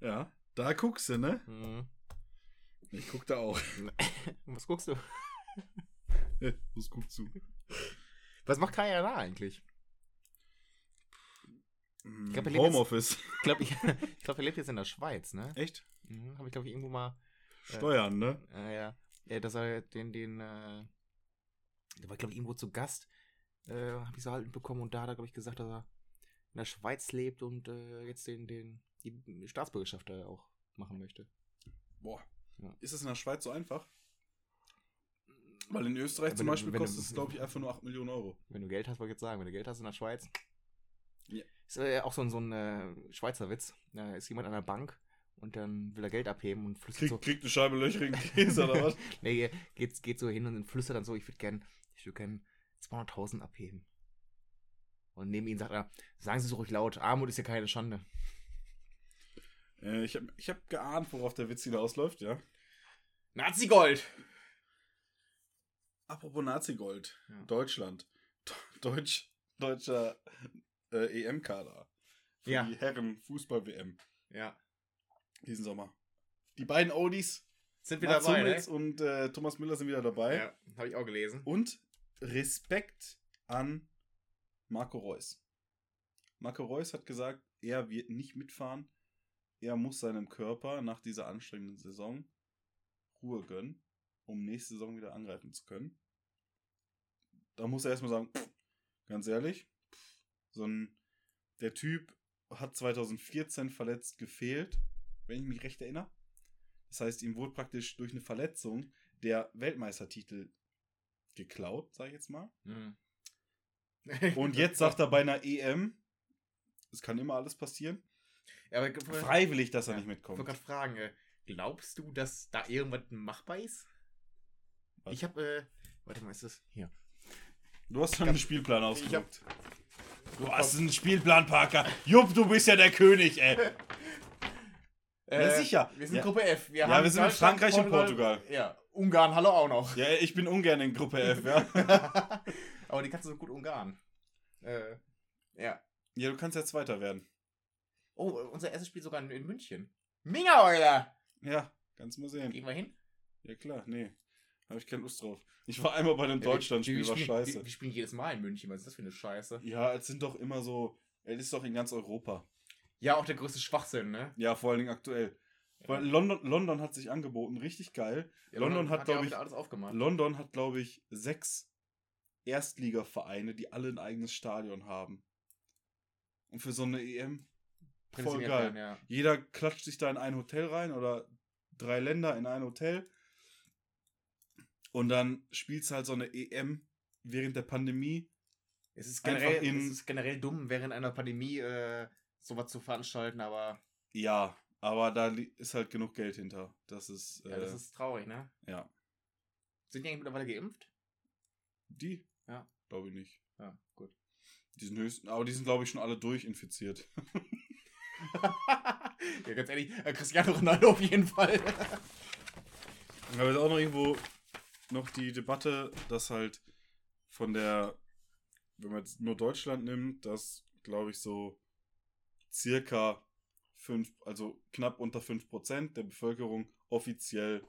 Ja, da guckst du, ne? Mhm. Ich guck da auch. [laughs] Was guckst du? [laughs] Was guckst du? Was macht Kaya da eigentlich? Glaub, Homeoffice. Ich glaube, ich, [laughs] ich glaub, er lebt jetzt in der Schweiz, ne? Echt? Mhm, Habe ich, glaube ich, irgendwo mal. Steuern, ne? Äh, ja. ja, dass er den, den, äh, der war, glaube ich, irgendwo zu Gast. Äh, Habe ich so halt mitbekommen und da hat er, glaube ich, gesagt, dass er in der Schweiz lebt und äh, jetzt den, den, die Staatsbürgerschaft da auch machen möchte. Boah. Ja. Ist das in der Schweiz so einfach? Weil in Österreich Wenn zum du- Beispiel du- kostet es, glaube ich, einfach nur 8 Millionen Euro. Wenn du Geld hast, wollte ich jetzt sagen, wenn du Geld hast in der Schweiz. Ja. Ist äh, auch so ein, so ein äh, Schweizer Witz. Da ist jemand an der Bank und dann will er Geld abheben und flüstert Krieg, so. kriegt eine Scheibe löchrigen [laughs] Käse oder was? Nee, geht, geht so hin und flüstert dann so, ich würde gern, ich würde gern 200.000 abheben. Und neben ihm sagt er, sagen Sie so ruhig laut, Armut ist ja keine Schande. äh, ich habe ich hab geahnt, worauf der Witz hinausläuft, ja. Nazi-Gold! Apropos Nazi-Gold. Ja. Deutschland. [laughs] Deutsch, deutscher äh, EM-Kader. Für Ja. die Herren-Fußball-WM Ja. diesen Sommer. Die beiden Oldies, Sind wir Mats dabei, Hummels ne? und äh, Thomas Müller sind wieder dabei. Ja, habe ich auch gelesen. Und Respekt an Marco Reus. Marco Reus hat gesagt, er wird nicht mitfahren. Er muss seinem Körper nach dieser anstrengenden Saison Ruhe gönnen, um nächste Saison wieder angreifen zu können. Da muss er erstmal sagen, pff, ganz ehrlich, pff, so ein, der Typ hat 2014 verletzt gefehlt, wenn ich mich recht erinnere. Das heißt, ihm wurde praktisch durch eine Verletzung der Weltmeistertitel geklaut, sag ich jetzt mal. Mhm. Und [laughs] jetzt sagt er bei einer EM, es kann immer alles passieren, ja, aber ich wollte freiwillig, dass er Ja, nicht mitkommt. gerade fragen, äh, glaubst du, dass da irgendwas machbar ist? Was? Ich habe, äh, warte mal, ist das hier? Du hast schon einen Spielplan ausgedruckt. Du hast einen Spielplan, Parker. Jupp, du bist ja der König, ey. [laughs] Ja, sicher. Wir sind Ja. Gruppe F. Wir Ja, wir sind in Frankreich und Portugal. Ja, Ungarn, hallo auch noch. Ja, ich bin ungern in Gruppe F, ja. [laughs] aber die kannst du so gut Ungarn. Äh, ja. Ja, du kannst ja Zweiter werden. Oh, unser erstes Spiel sogar in, München. Mingereuler! Ja, kannst mal sehen. Gehen wir hin? Ja, klar, nee. Habe ich keine Lust drauf. Ich war einmal bei einem Ja, Deutschlandspiel, war scheiße. Wir, wir spielen jedes Mal in München. Was ist das für eine Scheiße? Ja, es sind doch immer so. Es ist doch in ganz Europa. Ja, auch der größte Schwachsinn, ne? Ja, vor allen Dingen aktuell. Weil London, London hat sich angeboten, richtig geil. Ja, London hat, ja glaube ich, alles aufgemacht. London hat, glaube ich, sechs Erstligavereine, die alle ein eigenes Stadion haben. Und für so eine EM, voll geil. werden, ja. jeder klatscht sich da in ein Hotel rein oder drei Länder in ein Hotel. Und dann spielst halt so eine EM während der Pandemie. Es ist generell, in- es ist generell dumm, während einer Pandemie äh, sowas zu veranstalten, aber Ja, aber da ist halt genug Geld hinter. Das ist, äh, ja, das ist traurig, ne? ja. Sind die eigentlich mittlerweile geimpft? Die? Ja. Glaube ich nicht. Ja, gut. Die sind höchst, aber die sind, glaube ich, schon alle durchinfiziert. [laughs] ja, ganz ehrlich, äh, Cristiano Ronaldo auf jeden Fall. Aber es ist auch noch irgendwo noch die Debatte, dass halt von der, wenn man jetzt nur Deutschland nimmt, dass, glaube ich, so circa fünf, also knapp unter 5% der Bevölkerung offiziell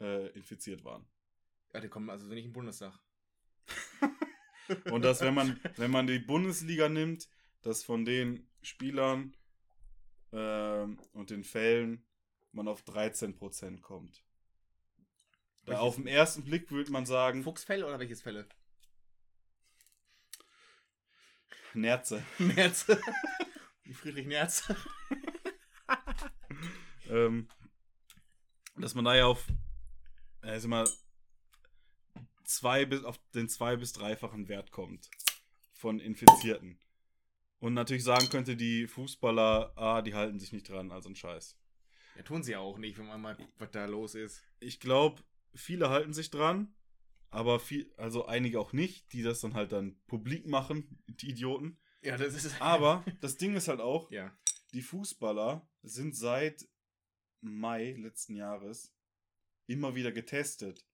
äh, infiziert waren. ja, die kommen also nicht im Bundestag. [laughs] Und dass, wenn man, wenn man die Bundesliga nimmt, dass von den Spielern ähm, und den Fällen man auf 13% kommt. Da Welches- auf den ersten Blick würde man sagen, Fuchsfälle oder welches Fälle? Nerze. [laughs] Nerz. Wie [laughs] Friedrich Nerz. ähm, dass man da ja auf, äh, ist immer zwei bis auf den zwei bis dreifachen Wert kommt von Infizierten. Und natürlich sagen könnte, die Fußballer, ah, die halten sich nicht dran, also ein Scheiß. Ja, tun sie ja auch nicht, wenn man mal guckt, was da los ist. Ich glaube, viele halten sich dran, aber viel, also einige auch nicht, die das dann halt dann publik machen, die Idioten. Ja, das ist. Aber das Ding ist halt auch, Ja. die Fußballer sind seit Mai letzten Jahres immer wieder getestet.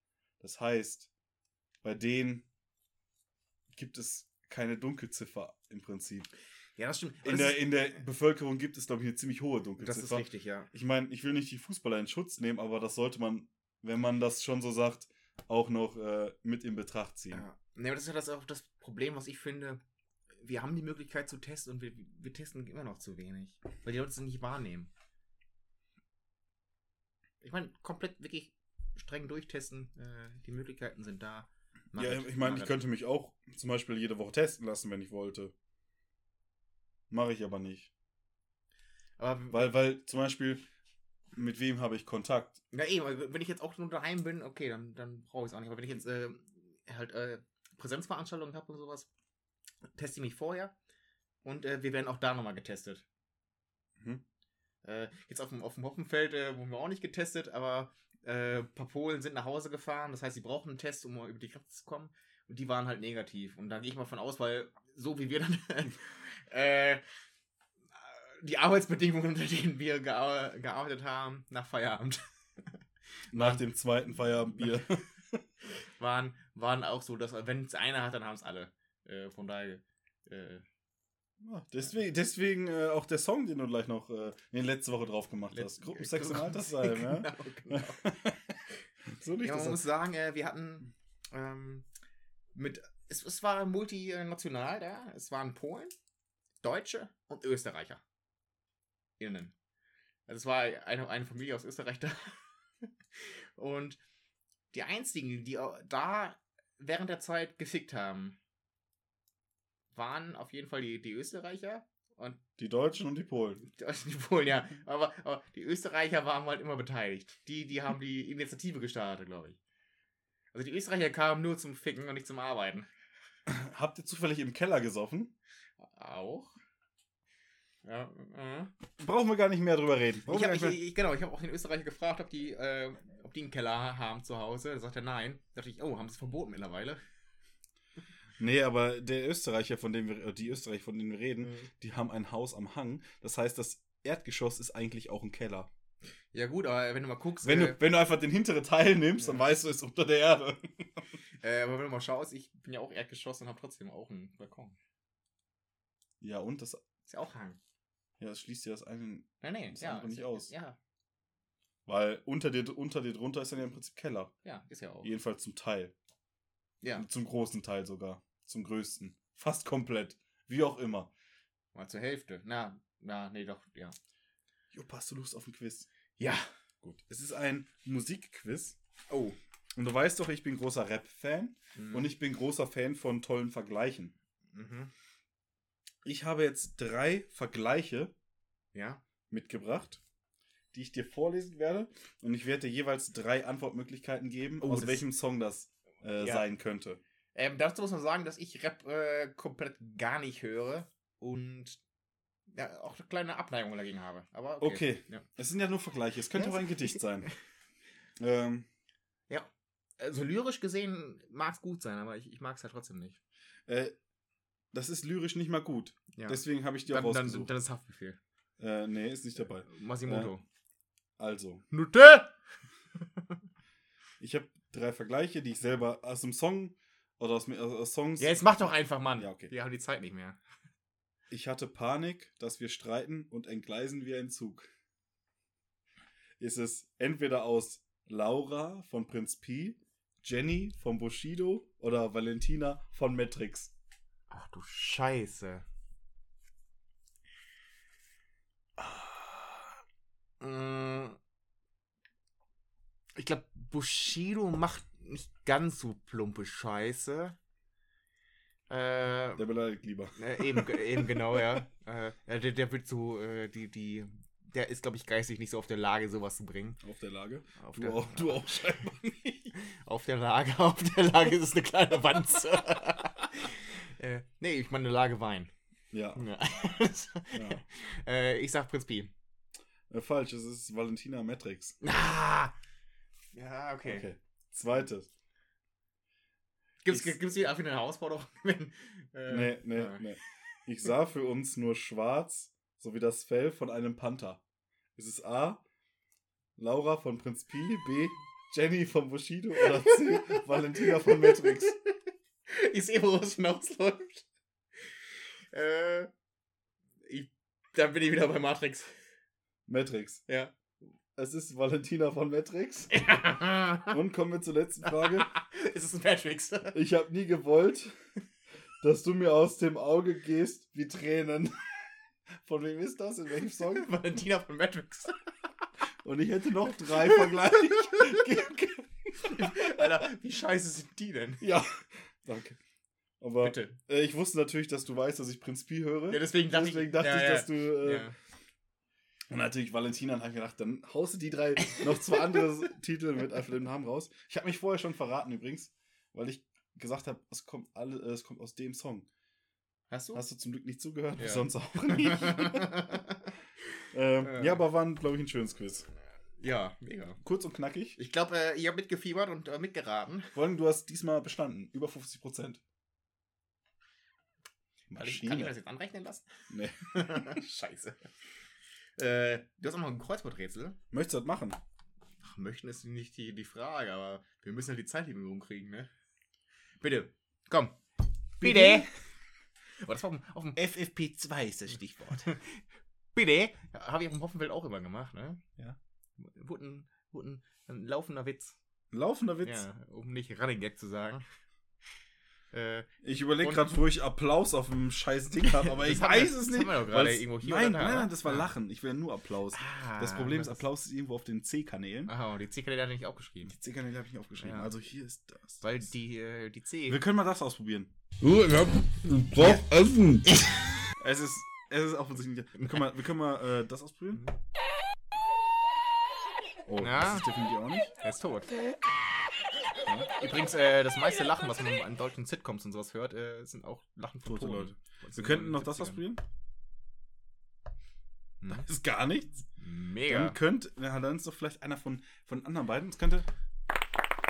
Das heißt, bei denen gibt es keine Dunkelziffer im Prinzip. Ja, das stimmt. In Das der, ist- in der Bevölkerung gibt es, glaube ich, eine ziemlich hohe das ist Dunkelziffer. richtig, ja. Ich meine, ich will nicht die Fußballer in Schutz nehmen, aber das sollte man, wenn man das schon so sagt, auch noch äh, mit in Betracht ziehen. Ja, nee, aber das ist ja das auch das Problem, was ich finde. Wir haben die Möglichkeit zu testen und wir, wir testen immer noch zu wenig. Weil die Leute es nicht wahrnehmen. Ich meine, komplett wirklich streng durchtesten. Äh, die Möglichkeiten sind da. Mach Ja, ich meine, ich könnte mich auch zum Beispiel jede Woche testen lassen, wenn ich wollte. Mache ich aber nicht. Aber Weil, weil zum Beispiel, mit wem habe ich Kontakt? Ja, eben, also wenn ich jetzt auch nur daheim bin, okay, dann, dann brauche ich es auch nicht. Aber wenn ich jetzt äh, halt äh, Präsenzveranstaltungen habe und sowas, teste ich mich vorher und äh, wir werden auch da nochmal getestet. Mhm. Äh, jetzt auf dem, auf dem Hoppenfeld äh, wurden wir auch nicht getestet, aber äh, ein paar Polen sind nach Hause gefahren. Das heißt, sie brauchen einen Test, um mal über die Grenze zu kommen. Und die waren halt negativ. Und da gehe ich mal von aus, weil so wie wir dann [laughs] äh, die Arbeitsbedingungen, unter denen wir gear gearbeitet haben, nach Feierabend [laughs] Nach dem zweiten Feierabendbier. [laughs] waren, waren auch so, dass wenn es einer hat, dann haben es alle. Äh, von daher. Äh, deswegen deswegen äh, auch der Song, den du gleich noch äh, in letzte Woche drauf gemacht hast. Gruppensex im Altersheim, ja? [laughs] Genau, genau. [laughs] So nicht ja, man muss sagen, äh, wir hatten ähm, mit. Es, es war multinational da. Es waren Polen, Deutsche und Österreicher. Innen. Also es war eine, eine Familie aus Österreich da. [laughs] Und die einzigen, die da während der Zeit gefickt haben, waren auf jeden Fall die, die Österreicher und Die Deutschen und die Polen. die Polen, ja. [laughs] Aber, aber die Österreicher waren halt immer beteiligt. Die, die haben die Initiative gestartet, glaube ich. Also die Österreicher kamen nur zum Ficken und nicht zum Arbeiten. [clears throat] Habt ihr zufällig im Keller gesoffen? Auch. Ja, äh. Brauchen wir gar nicht mehr drüber reden. Ich hab, ich, ich, genau, ich habe auch den Österreicher gefragt, ob die, äh, ob die einen Keller haben zu Hause. Da sagt er nein. Da dachte ich, oh, haben sie es verboten mittlerweile. Nee, aber der Österreicher, von dem wir, äh, die Österreicher, von denen wir reden, Mhm. die haben ein Haus am Hang. Das heißt, das Erdgeschoss ist eigentlich auch ein Keller. Ja gut, aber wenn du mal guckst, Wenn, äh, du, wenn du einfach den hinteren Teil nimmst, dann Ja. weißt du, es ist unter der Erde. [laughs] äh, aber wenn du mal schaust, ich bin ja auch Erdgeschoss und habe trotzdem auch einen Balkon. Ja, und das, Ist ja auch Hang. ja, das schließt ja das eine, Nee, nee, Das ja. andere nicht ist- aus. Ja, weil unter dir, unter dir drunter ist dann ja im Prinzip Keller. ja, ist ja auch. Jedenfalls zum Teil. Ja, Zum großen Teil sogar. Zum größten. Fast komplett. Wie auch immer. mal zur Hälfte. Na, na, nee, doch, ja. Jupp, hast du Lust auf ein Quiz? Ja. Gut. Es ist ein Musikquiz. Oh. Und du weißt doch, ich bin großer Rap-Fan. Mhm. Und ich bin großer Fan von tollen Vergleichen. Mhm. Ich habe jetzt drei Vergleiche Ja. mitgebracht, die ich dir vorlesen werde. Und ich werde dir jeweils drei Antwortmöglichkeiten geben, Oh, aus welchem Song das äh, Ja. sein könnte. Ähm, dazu muss man sagen, dass ich Rap äh, komplett gar nicht höre und ja, auch eine kleine Abneigung dagegen habe. Aber okay. Okay. Ja. Es sind ja nur Vergleiche. Es könnte Ja, auch ein Gedicht sein. [laughs] ähm, ja. Also lyrisch gesehen mag es gut sein, aber ich, ich mag es halt trotzdem nicht. äh, das ist lyrisch nicht mal gut. Ja. Deswegen habe ich dir auch dann, dann, rausgesucht. dann ist Haftbefehl. äh, nee, ist nicht dabei. Masimoto. Also, Nutte! ich habe drei Vergleiche, die ich selber aus dem Song oder aus, aus, Songs. Ja, jetzt mach doch einfach, Mann. Ja, okay. Wir haben die Zeit nicht mehr. Ich hatte Panik, dass wir streiten und entgleisen wie ein Zug. Ist es entweder aus Laura von Prinz Pi, Jenny von Bushido oder Valentina von Matrix? Ach du Scheiße. Mm. Ich glaube, Bushido macht nicht ganz so plumpe Scheiße. Äh, Der beleidigt lieber. äh, eben, eben genau, ja. [laughs] Äh, der, der wird so, äh, die, die, der ist, glaube ich, geistig nicht so auf der Lage, sowas zu bringen. Auf der Lage. Auf Du der, auch, du auch [laughs] scheinbar nicht. Auf der Lage, [laughs] auf der Lage ist es eine kleine Wanze. äh, nee, ich meine eine Lage Wein. Ja. Ja. ja. äh, ich sag Prinz Pi. Äh, falsch, es ist Valentina Matrix. Ah! Ja, okay. Okay. Zweites. Gibt's, Ich- gibt's hier einfach eine Herausforderung? [laughs] Wenn, äh, Nee, nee, ah. nee. Ich sah für uns nur schwarz, so wie das Fell von einem Panther. Ist es A. Laura von Prinz Pi, B. Jenny von Bushido oder C. [laughs] Valentina von Matrix? [laughs] Ich sehe, wo es hinausläuft. Äh, ich, dann bin ich wieder bei Matrix. Matrix. Ja. Es ist Valentina von Matrix. [laughs] Und kommen wir zur letzten Frage. [laughs] es ist ein Matrix. [laughs] Ich habe nie gewollt, dass du mir aus dem Auge gehst wie Tränen. Von wem ist das? In welchem Song? Valentina von Matrix. Und ich hätte noch drei Vergleiche. Alter, wie scheiße sind die denn? Ja, danke. Aber Bitte. äh, ich wusste natürlich, dass du weißt, dass ich Prinz Pi höre. Ja, deswegen dachte Deswegen ich, dachte ja, ich, ja, dass du. Äh, ja. Und natürlich Valentina, und habe ich gedacht, dann haust du die drei noch zwei andere [laughs] Titel mit einfach dem Namen raus. Ich habe mich vorher schon verraten übrigens, weil ich gesagt habe, es kommt alle, es kommt aus dem Song. Hast du? Hast du zum Glück nicht zugehört, Ja. sonst auch [laughs] nicht. ähm, Äh. Ja, aber war, glaube ich, ein schönes Quiz. ja, mega. Kurz und knackig. Ich glaube, äh, ihr habt mitgefiebert und äh, mitgeraten. Vor allem, du hast diesmal bestanden. Über 50 Prozent. Kann ich, kann ich das jetzt anrechnen lassen? Nee. [laughs] Scheiße. Äh, du hast auch noch ein Kreuzworträtsel. Möchtest du das machen? Ach, möchten ist nicht die, die Frage, aber wir müssen halt die Zeitlinie rumkriegen, ne? Bitte, komm. Bitte. Oh, das war auf dem, auf dem FFP2 ist das Stichwort. [laughs] Bitte. Habe ich auf dem Hoffenfeld auch immer gemacht, ne? Ja. Wurde ein, wurde ein, ein laufender Witz. Laufender Witz. Ja, um nicht Running Gag zu sagen. Äh, Ich überlege gerade, wo ich Applaus auf dem scheiß Ding habe, aber [laughs] ich weiß wir- es das nicht. haben wir weil's- irgendwo hier nein, oder da, nein, nein, das war Ja. Lachen. Ich will ja nur Applaus. ah, das Problem ist, Applaus ist irgendwo auf den C-Kanälen. Ah, und die C-Kanäle hat er nicht aufgeschrieben. Die C-Kanäle habe ich nicht aufgeschrieben. Ja. Also hier ist das. Weil die, äh, die C. Wir können mal das ausprobieren. Du, ich hab, ich brauch Essen. [laughs] Es ist, es ist offensichtlich. Wir können mal, wir können mal äh, das ausprobieren. Oh, Ja. das ist definitiv auch nicht. Er ist tot. Übrigens, äh, das meiste Lachen, was man an deutschen Sitcoms und sowas hört, äh, sind auch Lachen von Tote. Leute. Wir könnten noch das 70ern. ausprobieren. Hm. Das ist gar nichts. Mega. Dann könnte, ja, dann ist doch vielleicht einer von, von anderen beiden. Das könnte.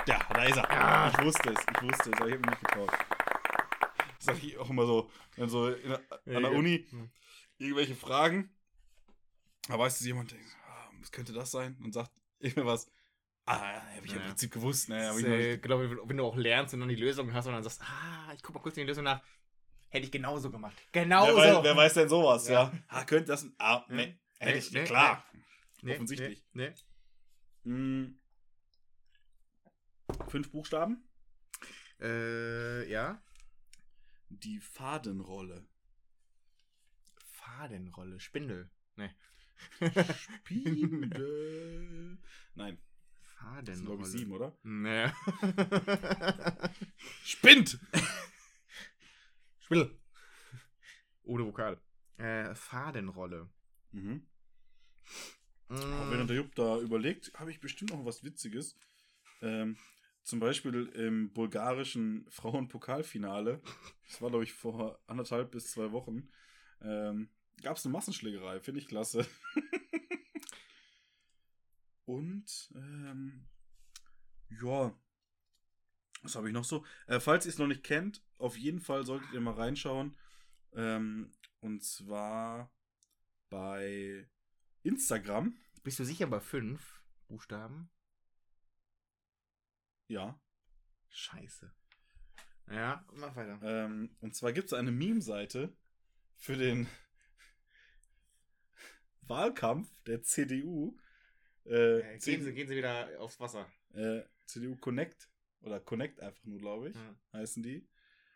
Ja, da ist er. Ja. Ich wusste es, ich wusste es, aber ich habe mich nicht getraut. Das sage ich auch immer so, wenn so in an der Ja. Uni Hm. irgendwelche Fragen, da weiß es jemand, denkt, ah, was könnte das sein? Und sagt irgendwas. Ah, habe ich ja. Im Prinzip gewusst. Ne, Das, äh, genau, wenn du auch lernst und dann die Lösung hast und dann sagst, ah, ich guck mal kurz in die Lösung nach. Hätte ich genauso gemacht. Genauso. wer, weiß, wer weiß denn sowas, ja? Ja. Ah, könnte das. Ah, Ja. nee. Hätte ich, Nee, klar. Nee, offensichtlich. Nee, Hm. Fünf Buchstaben. nee. Äh, ja. Die Fadenrolle. Fadenrolle, Spindel. Nee. Spindel. [laughs] Nein, das sind glaube ich sieben, oder? Nee. [laughs] Spind! Spindel. Ohne Vokal. Äh, Fadenrolle. Mhm. Aber wenn der Jupp da überlegt, habe ich bestimmt noch was Witziges. Ähm, zum Beispiel im bulgarischen Frauenpokalfinale, das war glaube ich vor anderthalb bis zwei Wochen, ähm, gab es eine Massenschlägerei, finde ich klasse. [laughs] Und, ähm, ja, was habe ich noch so? Äh, falls ihr es noch nicht kennt, auf jeden Fall solltet ihr mal reinschauen. Ähm, und zwar bei Instagram. Bist du sicher bei fünf Buchstaben? Ja. Scheiße. Ja, mach weiter. Ähm, und zwar gibt es eine Meme-Seite für den [laughs] Wahlkampf der CDU. Äh, Äh, C- gehen, Sie, gehen Sie wieder aufs Wasser. äh, CDU Connect. Oder Connect einfach nur, glaube ich, Ja. heißen die.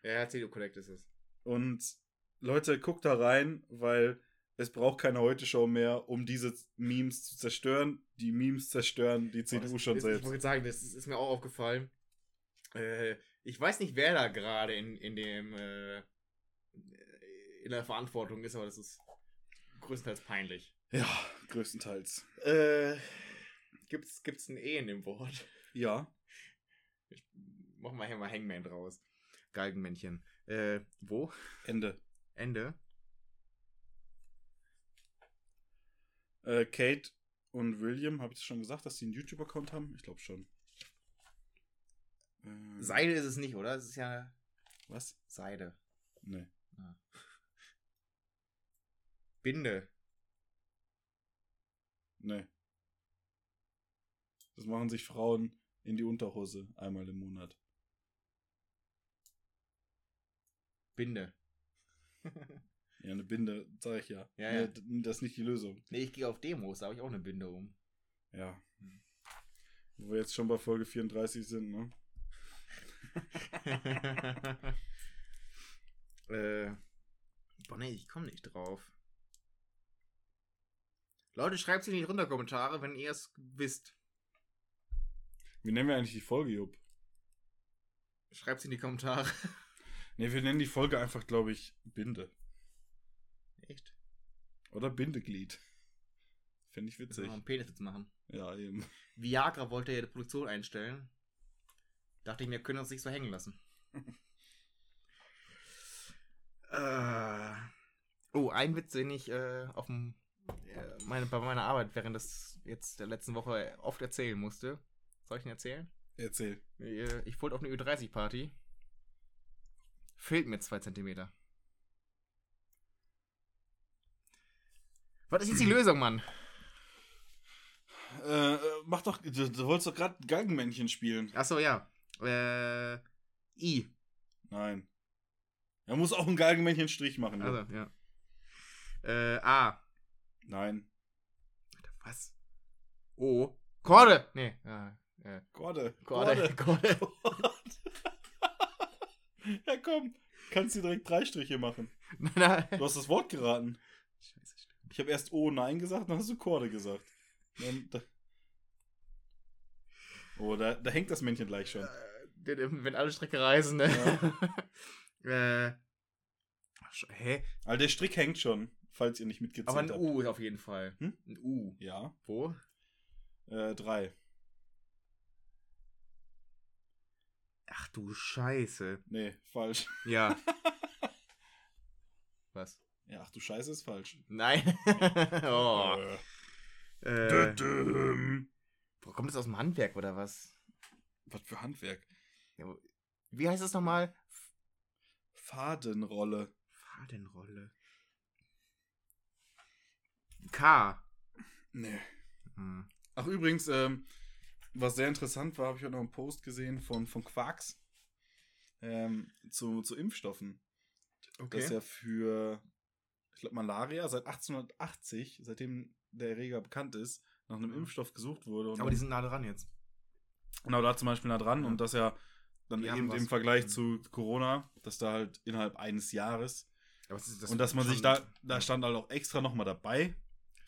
Ja, CDU Connect ist es. Und Leute, guckt da rein, weil es braucht keine Heute-Show mehr, um diese Memes zu zerstören. Die Memes zerstören die CDU Das- schon das, selbst. Ich wollte sagen, das ist, ist mir auch aufgefallen. Äh, ich weiß nicht, wer da gerade in, in dem äh, in der Verantwortung ist, aber das ist größtenteils peinlich. Ja, größtenteils. Äh, gibt's, gibt's ein E in dem Wort? Ja. Ich mach mal hier mal Hangman draus. Galgenmännchen. Äh, wo? Ende. Ende? Äh, Kate und William, habe ich das schon gesagt, dass sie einen YouTube-Account haben? Ich glaube schon. Äh, Seide ist es nicht, oder? Es ist ja Was? Seide. Nee. Binde. Nee. Das machen sich Frauen in die Unterhose einmal im Monat. Binde. [laughs] Ja, eine Binde, sag ich ja. Ja, Nee, ja. d- Das ist nicht die Lösung. nee, ich gehe auf Demos, da habe ich auch eine Binde um. Ja. Wo wir jetzt schon bei Folge 34 sind, ne? [laughs] äh. Boah, nee, ich komme nicht drauf. Leute, schreibt es in die runter Kommentare, wenn ihr es wisst. Wie nennen wir eigentlich die Folge, Jupp? Schreibt es in die Kommentare. [laughs] Ne, wir nennen die Folge einfach, glaube ich, Binde. Echt? Oder Bindeglied. Fände ich witzig. noch einen Penis jetzt machen. Ja, eben. Viagra wollte ja die Produktion einstellen. Dachte ich mir, können wir uns nicht so hängen lassen. [laughs] äh, oh, ein Witz, den ich äh, auf dem, meine, bei meiner Arbeit während des jetzt der letzten Woche oft erzählen musste. Soll ich ihn erzählen? Erzähl. Äh, Ich wollte auf eine Ü30-Party. Fehlt mir zwei Zentimeter. Was ist jetzt die [laughs] Lösung, Mann? Äh, äh, mach doch, du, du wolltest doch gerade Galgenmännchen spielen. Achso, ja. Äh, I. Nein. Er muss auch einen Galgenmännchen-Strich machen. Jupp. Also, ja. Äh, A. Nein. Alter, was? O. Korde! Nee, ja. Äh, Gorde. Korde. Korde. Gorde. [laughs] [laughs] ja, komm. Kannst du direkt drei Striche machen. nein, nein. Du hast das Wort geraten. Scheiße, stimmt. Ich habe erst O Nein gesagt, dann hast du Korde gesagt. Dann, da oh, da, da hängt das Männchen gleich schon. Äh, Wenn alle Strecke reisen, ne? [laughs] äh. sch- Hä? Also der Strick hängt schon, falls ihr nicht mitgezählt Aber ein habt. U ist auf jeden Fall. Hm? Ein U. Ja, Wo? äh, drei. Ach du Scheiße. Nee, falsch. Ja. [laughs] Was? Ja, ach du Scheiße ist falsch. Nein. [laughs] oh. Äh. Äh, boah, kommt das aus dem Handwerk oder was? Was für Handwerk. Wie heißt das nochmal? Fadenrolle. Fadenrolle. K. Nee. Hm. Ach, übrigens, ähm, was sehr interessant war, habe ich heute noch einen Post gesehen von, von Quarks ähm, zu, zu Impfstoffen. Okay. Das ja für, ich glaube, Malaria seit 1880, seitdem der Erreger bekannt ist, nach einem Mhm. Impfstoff gesucht wurde. Aber die sind nah dran jetzt. Genau, da zum Beispiel nah dran Ja. und das ja dann Die eben was. im Vergleich Mhm. zu Corona, dass da halt innerhalb eines Jahres Aber das ist- das und dass man sich da, da stand halt auch extra nochmal dabei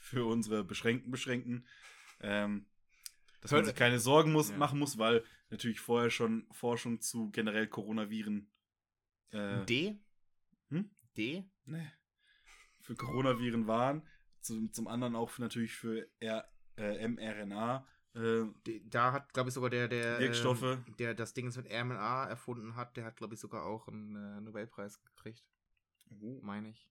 für unsere beschränkten Beschränkten, ähm, dass man sich keine Sorgen muss, Ja. machen muss, weil natürlich vorher schon Forschung zu generell Coronaviren äh, D? Hm? D? nee, für Coronaviren waren, zum, zum anderen auch für, natürlich für R, äh, mRNA. Äh, da hat, glaube ich, sogar der, der, Wirkstoffe. ähm, der das Ding mit RMNA erfunden hat, der hat, glaube ich, sogar auch einen äh, Nobelpreis gekriegt, meine ich.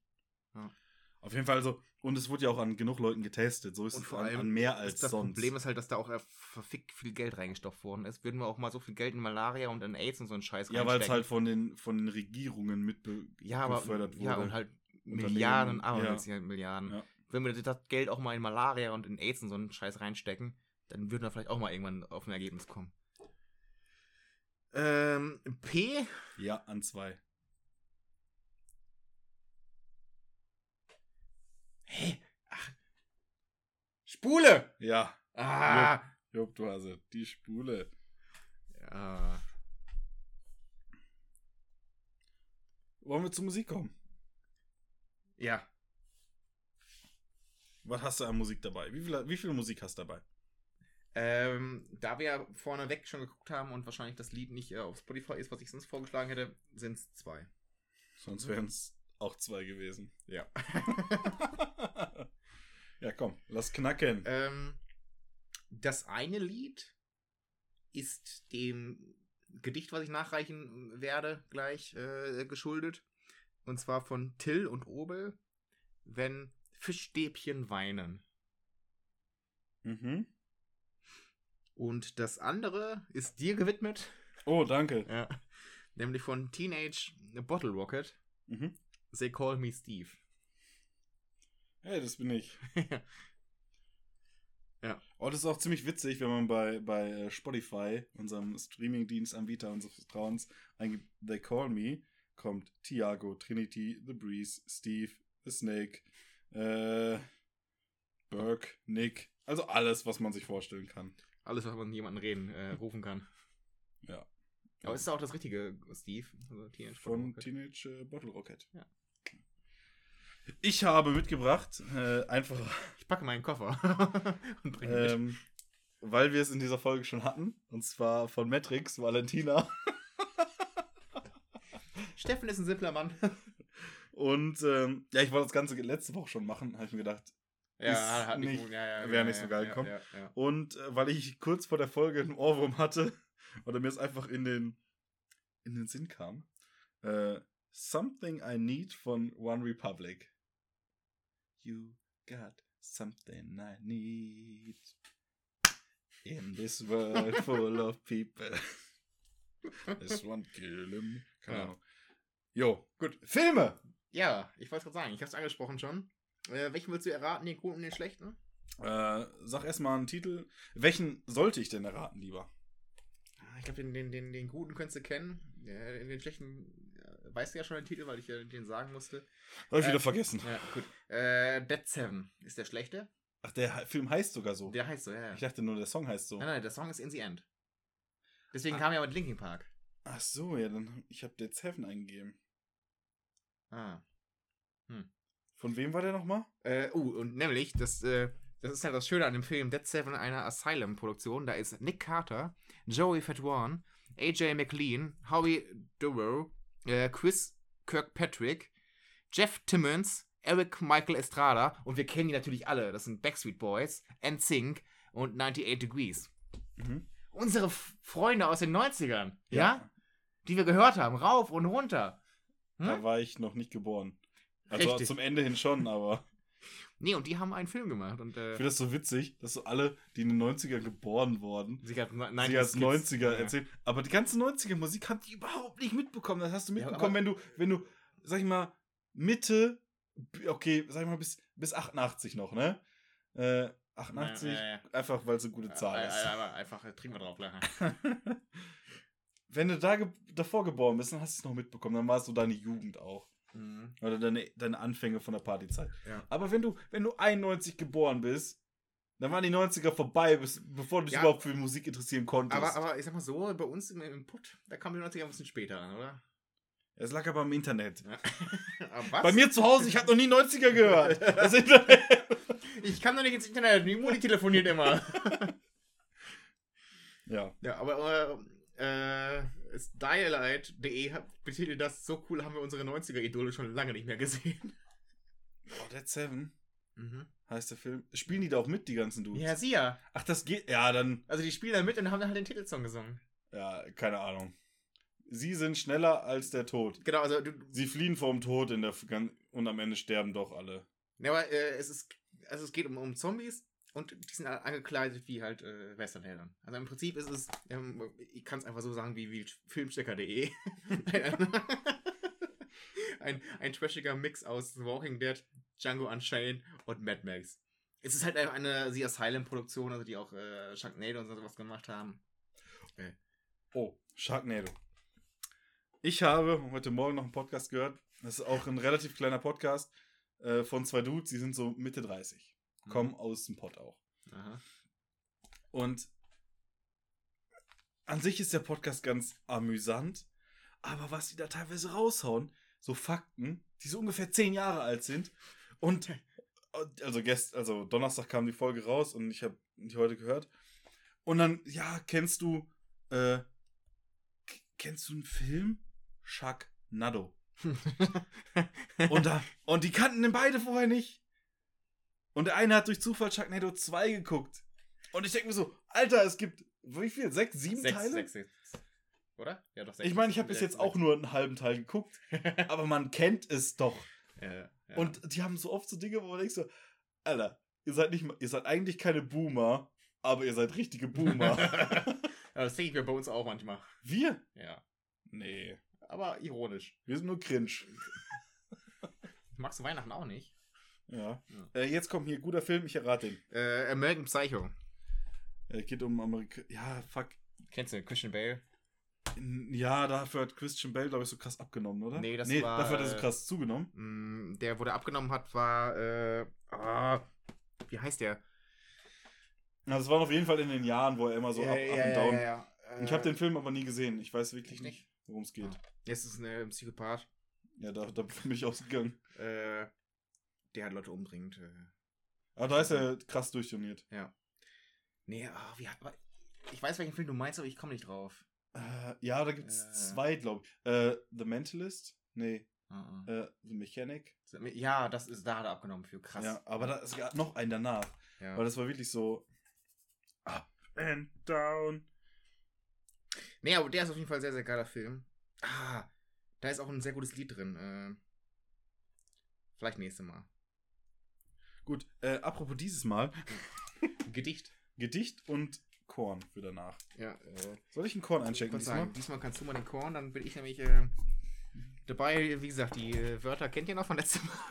Auf jeden Fall, also, und es wurde ja auch an genug Leuten getestet, so ist Und es vor an, allem an mehr Das, als das sonst. Problem ist halt, dass da auch verfickt viel Geld reingestopft worden ist. Würden wir auch mal so viel Geld in Malaria und in AIDS und so einen Scheiß ja, weil es halt von den, von den Regierungen mit ja, gefördert wurde. ja, und halt Milliarden, aber ja. Milliarden. Ja. Wenn wir das Geld auch mal in Malaria und in AIDS und so einen Scheiß reinstecken, dann würden wir vielleicht auch mal irgendwann auf ein Ergebnis kommen. Ähm, P? Ja, an zwei. Hä? Ach. Spule! Ja, Ah! Job, du hast es. Die Spule. Ja. Wollen wir zur Musik kommen? Ja. Was hast du an Musik dabei? Wie viel, wie viel Musik hast du dabei? Ähm, da wir ja vorneweg schon geguckt haben und wahrscheinlich das Lied nicht äh, auf Spotify ist, was ich sonst vorgeschlagen hätte, sind es zwei. Sonst wären es auch zwei gewesen. Ja. [laughs] ja, komm, lass knacken. ähm, das eine Lied ist dem Gedicht, was ich nachreichen werde, gleich äh, geschuldet. Und zwar von Till und Obel, wenn Fischstäbchen weinen. Mhm. Und das andere ist dir gewidmet. Oh, danke. Ja. Nämlich von Teenage Bottle Rocket. Mhm. They Call Me Steve. Hey, das bin ich. [laughs] Ja. Oh, das ist auch ziemlich witzig, wenn man bei, bei äh, Spotify, unserem Streaming-Dienstanbieter unseres Vertrauens, eingibt They Call Me, kommt Tiago, Trinity, The Breeze, Steve, The Snake, äh, Burke, Nick. Also alles, was man sich vorstellen kann. Alles, was man jemanden reden, äh, [laughs] rufen kann. Ja. Aber ist auch das richtige Steve? Also Teenage Bottle Von Rocket. Teenage äh, Bottle Rocket. Ja. Ich habe mitgebracht, äh, einfach Ich packe meinen Koffer [laughs] und bringe. Ähm, weil wir es in dieser Folge schon hatten. Und zwar von Matrix, Valentina. [laughs] Steffen ist ein simpler Mann. Und ähm, ja, ich wollte das Ganze letzte Woche schon machen, habe ich mir gedacht. ja, Ist nicht- ja, ja, wäre nicht so geil gekommen. Und äh, weil ich kurz vor der Folge einen Ohrwurm hatte, [laughs] oder mir es einfach in den, in den Sinn kam, äh, Something I Need von One Republic. You got something I need in this world [laughs] full of people. This one kill him. Keine Ja. Ahnung. Jo, gut. Filme! Ja, ich wollte gerade sagen, ich habe es angesprochen schon. Äh, welchen willst du erraten, den guten und den schlechten? Äh, sag erstmal einen Titel. Welchen sollte ich denn erraten, lieber? Ah, Ich glaube, den, den, den, den guten könntest du kennen. Äh, den schlechten weißt du ja schon den Titel, weil ich ja den sagen musste. Habe ich Äh, wieder vergessen. Ja, gut. Äh, Dead Seven ist der schlechte. Ach, der Film heißt sogar so. Der heißt so, ja. ja. Ich dachte nur, der Song heißt so. Nein, nein, der Song ist In the End. Deswegen Ah. kam ja mit Linkin Park. Ach so, ja, dann ich habe Dead Seven eingegeben. Ah. Von wem war der nochmal? Äh, uh, und nämlich, das, äh, das ist halt das Schöne an dem Film Dead Seven, einer Asylum-Produktion. Da ist Nick Carter, Joey Fatwan, AJ McLean, Howie Duro, äh, Chris Kirkpatrick, Jeff Timmons, Eric Michael Estrada und wir kennen die natürlich alle. Das sind Backstreet Boys, NSYNC und 98 Degrees. Mhm. Unsere F Freunde aus den 90ern. Ja? die wir gehört haben, rauf und runter. Da Hm? war ich noch nicht geboren. Also Richtig. zum Ende hin schon, aber Nee, und die haben einen Film gemacht. Und, ich äh, finde das so witzig, dass so alle, die in den 90er geboren wurden, sie hat sie als 90er erzählen. Aber die ganze 90er Musik haben die überhaupt nicht mitbekommen. Das hast du Ja, mitbekommen, aber- wenn du, wenn du, sag ich mal, Mitte, okay, sag ich mal, bis, bis 88 noch, ne? Äh, 88, Ja, ja, ja. einfach weil es eine gute Zahl ist. Aber einfach äh, trinken wir drauf, Lacher. [laughs] wenn du da ge davor geboren bist, dann hast du es noch mitbekommen. Dann war es so deine Jugend auch. Mhm. Oder deine, deine Anfänge von der Partyzeit. Ja. Aber wenn du, wenn du 91 geboren bist, dann waren die 90er vorbei, bis, bevor du dich Ja. überhaupt für Musik interessieren konntest. Aber, aber ich sag mal so, bei uns im, im Put, da kam die 90er ein bisschen später an, oder? es lag aber im Internet. [laughs] was? Bei mir zu Hause, ich habe noch nie 90er gehört. [laughs] Ich kann doch nicht ins Internet, die Moni telefoniert immer. [laughs] Ja. ja, aber äh, Stylight.de betitelt das so cool, haben wir unsere 90er-Idole schon lange nicht mehr gesehen. Oh, Dead Seven Mhm. heißt der Film. Spielen die da auch mit, die ganzen Dudes? Ja, sie ja. Ach, das geht. Ja, dann. Also die spielen da mit und haben dann halt den Titelsong gesungen. Ja, keine Ahnung. Sie sind schneller als der Tod. Genau, also du, Sie fliehen vom Tod in der und am Ende sterben doch alle. Ja, aber äh, es ist, also es geht um, um Zombies und die sind alle angekleidet wie halt äh, Westernhelden. Also im Prinzip ist es, ähm, ich kann es einfach so sagen wie, wie filmstecker.de. [laughs] ein, ein trashiger Mix aus The Walking Dead, Django Unchained und Mad Max. Es ist halt einfach eine The Asylum-Produktion, also die auch äh, Sharknado und sowas gemacht haben. Oh, Sharknado. Ich habe heute Morgen noch einen Podcast gehört. Das ist auch ein relativ kleiner Podcast äh, von zwei Dudes, die sind so Mitte 30. Kommen aus dem Pott auch. Aha. Und an sich ist der Podcast ganz amüsant, aber was die da teilweise raushauen, so Fakten, die so ungefähr zehn Jahre alt sind. Und also gest, also Donnerstag kam die Folge raus und ich habe die heute gehört. Und dann, ja, kennst du, äh, kennst du einen Film? Sharknado. [laughs] Und, da, und die kannten den beide vorher nicht. Und der eine hat durch Zufall Sharknado 2 geguckt. Und ich denke mir so, Alter, es gibt, wie viel? Sechs, sieben sechs, Teile? sechs, sechs. Oder? Ja, doch, sechs. Ich meine, ich habe bis jetzt auch nur einen halben Teil geguckt, [laughs] aber man kennt es doch. Ja, ja. Und die haben so oft so Dinge, wo man denkt so, Alter, ihr seid nicht ihr seid eigentlich keine Boomer, aber ihr seid richtige Boomer. [laughs] [laughs] Das denke ich mir bei uns auch manchmal. wir? Ja. Nee, Aber ironisch. wir sind nur cringe. Magst du Weihnachten auch nicht? Ja. Ja. Äh, jetzt kommt hier guter Film, ich errate den. Äh, American Psycho. Äh, geht um Amerika. Ja, fuck. Kennst du Christian Bale? In- Ja, dafür hat Christian Bale, glaube ich, so krass abgenommen, oder? Nee, das nee war, dafür hat er so äh, krass zugenommen. Mm, Der, wo der abgenommen hat, war, äh, ah, wie heißt der? Ja, das waren auf jeden Fall in den Jahren, wo er immer so ab, up und down. ja. Ich habe den Film aber nie gesehen. Ich weiß wirklich nicht, nicht? worum es geht. Jetzt ist ein Psychopath. Ja, da, da bin ich [laughs] ausgegangen. Äh, der hat Leute umbringt. Äh. Aber da ist er krass durchtrainiert. Nee, ah, wie, aber ich weiß, welchen Film du meinst, aber ich komme nicht drauf. Äh, ja, da gibt es Äh. zwei, glaube ich. Äh, The Mentalist? Nee. Ah, ah. Äh, The Mechanic? Ja, das ist, da hat er abgenommen für krass. Ja, aber da ist ja noch ein danach. Ja. Weil das war wirklich so up and down. Nee, aber der ist auf jeden Fall ein sehr, sehr geiler Film. Ah, da ist auch ein sehr gutes Lied drin. Äh, vielleicht nächstes Mal. Gut, äh, apropos dieses Mal, [laughs] Gedicht. Gedicht und Korn für danach. Ja, äh, Soll ich einen Korn ich einchecken wollte diesmal? sagen, diesmal kannst du mal den Korn, dann bin ich nämlich äh, dabei. Wie gesagt, die äh, Wörter kennt ihr noch von letztem Mal. [laughs]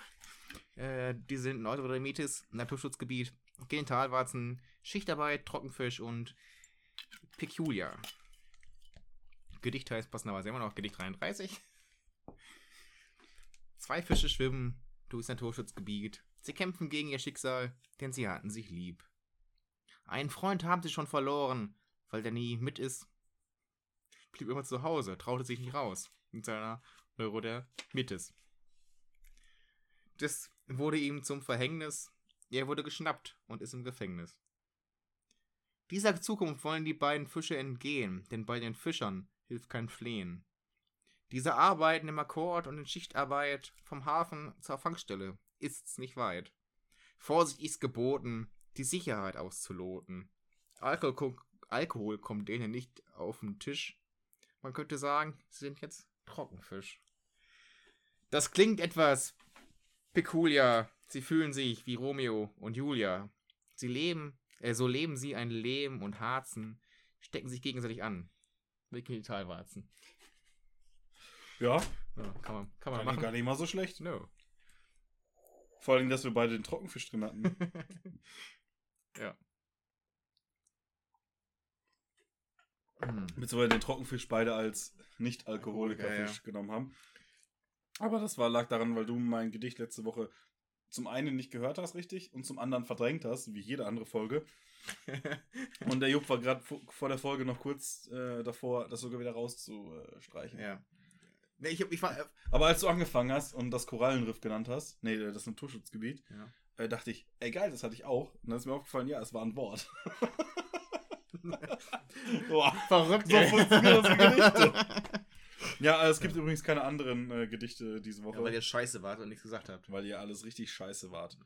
Äh, die sind Neurodermitis, Naturschutzgebiet, Genitalwarzen, Schichtarbeit, Trockenfisch und Peculiar. Gedicht heißt passenderweise immer noch Gedicht 33. Zwei Fische schwimmen durchs Naturschutzgebiet. Sie kämpfen gegen ihr Schicksal, denn sie hatten sich lieb. Einen Freund haben sie schon verloren, weil der nie mit ist. Blieb immer zu Hause, traute sich nicht raus mit seiner Neurodermitis. Das wurde ihm zum Verhängnis. Er wurde geschnappt und ist im Gefängnis. Dieser Zukunft wollen die beiden Fische entgehen, denn bei den Fischern hilft kein Flehen. Diese arbeiten im Akkord und in Schichtarbeit vom Hafen zur Fangstelle ist's nicht weit. Vorsicht ist geboten, die Sicherheit auszuloten. Alkohol, Alkohol kommt denen nicht auf den Tisch. man könnte sagen, sie sind jetzt Trockenfisch. Das klingt etwas peculiar. Sie fühlen sich wie Romeo und Julia. Sie leben, äh, so leben sie ein Leben und Harzen, stecken sich gegenseitig an. Wie Genitalwarzen. Ja, Ja, kann man, kann man gar nicht, machen. gar nicht mal so schlecht. No. Vor allem, dass wir beide den Trockenfisch drin hatten. [laughs] ja. Hm. Beziehungsweise den Trockenfisch beide als Nicht-Alkoholiker-Fisch Ja, ja. genommen haben. Aber das war, lag daran, weil du mein Gedicht letzte Woche zum einen nicht gehört hast, richtig, und zum anderen verdrängt hast, wie jede andere Folge. [laughs] Und der Jupp war gerade vor, der Folge noch kurz äh, davor, das sogar wieder rauszustreichen. ja. Nee, ich, hab- ich war. Äh, Aber als du angefangen hast und das Korallenriff genannt hast, nee, das Naturschutzgebiet, ja. äh, dachte ich, ey geil, das hatte ich auch. Und dann ist mir aufgefallen, ja, es war ein Wort. [laughs] Boah, Verrückt, so funktionieren unsere Gedichte. [laughs] Ja, es gibt übrigens keine anderen äh, Gedichte diese Woche, Ja, weil ihr scheiße wart und nichts gesagt habt. weil ihr alles richtig scheiße wart.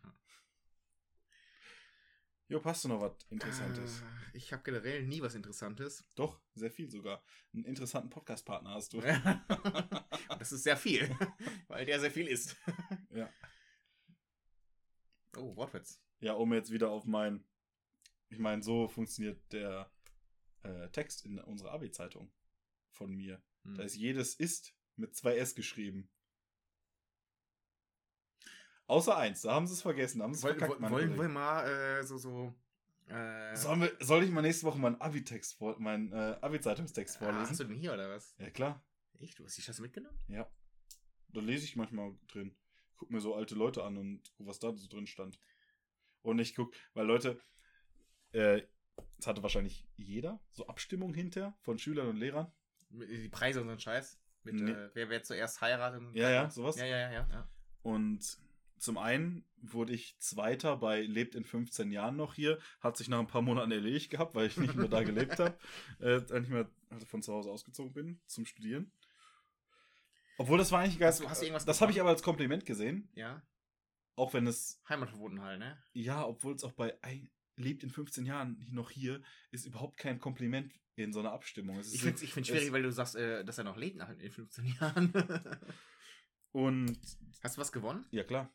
Jo, hast du noch was Interessantes? Äh, Ich habe generell nie was Interessantes. Doch, sehr viel sogar. Einen interessanten Podcast-Partner hast du. [laughs] Das ist sehr viel, [laughs] weil der sehr viel ist. [laughs] Ja. Oh, Wortwitz. Ja, um jetzt wieder auf mein. Ich meine, so funktioniert der äh, Text in unserer Abi-Zeitung von mir. Hm. Da ist jedes ist mit zwei S geschrieben. Außer eins, da haben sie es vergessen. Haben sie es verkackt, woll, wollen wir mal äh, so, so. Äh, wir, soll ich mal nächste Woche meinen Abi-Text vor, meinen äh, Abi-Zeitungstext ah, hast du vorlesen? den hier oder was? Ja, klar. Echt? Du hast die Scheiße mitgenommen? Ja. Da lese ich manchmal drin. Guck mir so alte Leute an und guck, was da so drin stand. Und ich guck, weil Leute, äh, es hatte wahrscheinlich jeder so Abstimmung hinter von Schülern und Lehrern. Die Preise und so ein Scheiß. Mit, Nee. äh, wer, wer zuerst heiratet. und- Ja, ja, sowas. Ja, ja, ja. ja. Und zum einen wurde ich Zweiter bei Lebt in 15 Jahren noch hier. Hat sich nach ein paar Monaten erledigt gehabt, weil ich nicht mehr da gelebt habe. [laughs] Äh, nicht mehr also von zu Hause ausgezogen bin zum Studieren. Obwohl das war eigentlich ganz. Hast du- hast du irgendwas das habe ich aber als Kompliment gesehen. ja. Auch wenn es Heimatverbundenheit, ne? Ja, obwohl es auch bei ein, lebt in 15 Jahren noch hier, ist überhaupt kein Kompliment in so einer Abstimmung. Es Ich finde es ich find's es- schwierig, weil du sagst, äh, dass er noch lebt nach in 15 Jahren. Und Hast du was gewonnen? ja klar,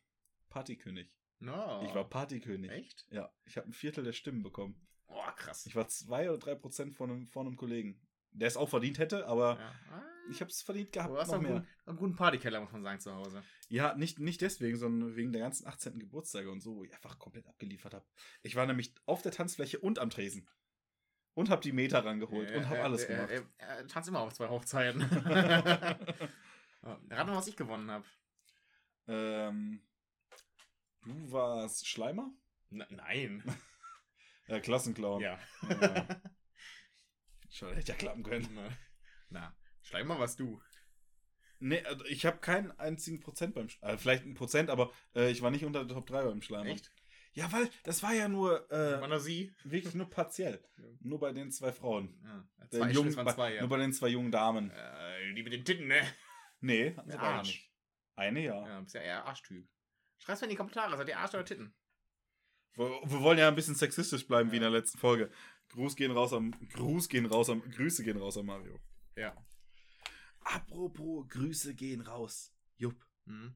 Partykönig. No. Ich war Partykönig. Echt? Ja, ich habe ein Viertel der Stimmen bekommen. Boah, krass. Ich war zwei oder drei Prozent von einem, von einem Kollegen, der es auch verdient hätte, aber ja. Ah, ich habe es verdient gehabt. du hast noch einen mehr. guten, einen guten Partykeller, muss man sagen, zu Hause. Ja, nicht, nicht deswegen, sondern wegen der ganzen 18. Geburtstage und so, wo ich einfach komplett abgeliefert habe. Ich war nämlich auf der Tanzfläche und am Tresen. Und habe die Meter rangeholt und habe Äh, alles äh, gemacht. Äh, äh, äh, tanzt immer auf zwei Hochzeiten. [laughs] [laughs] Rat mal, was ich gewonnen habe. Ähm, du warst Schleimer? nein. [laughs] Ja, Klassenclown. Ja. Ja. [laughs] Schon hätte ja klappen können. Na, Na, Schleimer warst du. Nee, also ich habe keinen einzigen Prozent beim Sch äh, Vielleicht ein Prozent, aber äh, ich war nicht unter der Top 3 beim Schleimer. Echt? Ja, weil das war ja nur äh, War nur sie? wirklich nur partiell. [laughs] Ja. Nur bei den zwei Frauen. Ja. Den Zwei, jungen, waren bei, zwei, ja. Nur bei den zwei jungen Damen. Äh, die mit den Titten, ne? Nee, hatten sie Arsch. nicht. Eine ja. Ja, bist ja eher Arschtyp. Schreib's mir in die Kommentare, seid ihr Arsch oder Titten? Wir, wir wollen ja ein bisschen sexistisch bleiben wie in Ja. der letzten Folge. Gruß gehen raus am Gruß gehen raus am Grüße gehen raus am Mario. Ja. Apropos Grüße gehen raus. Jupp, Hm.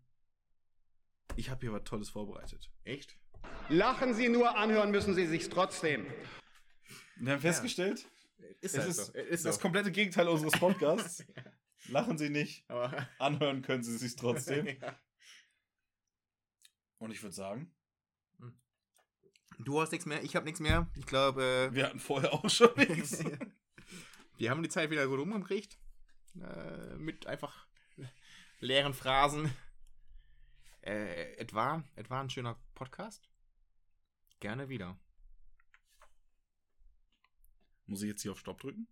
ich habe hier was Tolles vorbereitet. Echt? Lachen Sie nur, anhören müssen Sie sich's trotzdem. Wir haben festgestellt, Ist es halt ist, so. Ist das so. komplette Gegenteil unseres [laughs] Podcasts. Lachen Sie nicht, Aber anhören können Sie sich trotzdem. [laughs] ja. Und ich würde sagen, Du hast nichts mehr, ich habe nichts mehr. Ich glaube, wir hatten vorher auch schon äh, [laughs] nichts. wir haben die Zeit wieder gut umgekriegt. Äh, mit einfach leeren Phrasen. Äh, etwa, etwa ein schöner Podcast. Gerne wieder. Muss ich jetzt hier auf Stopp drücken?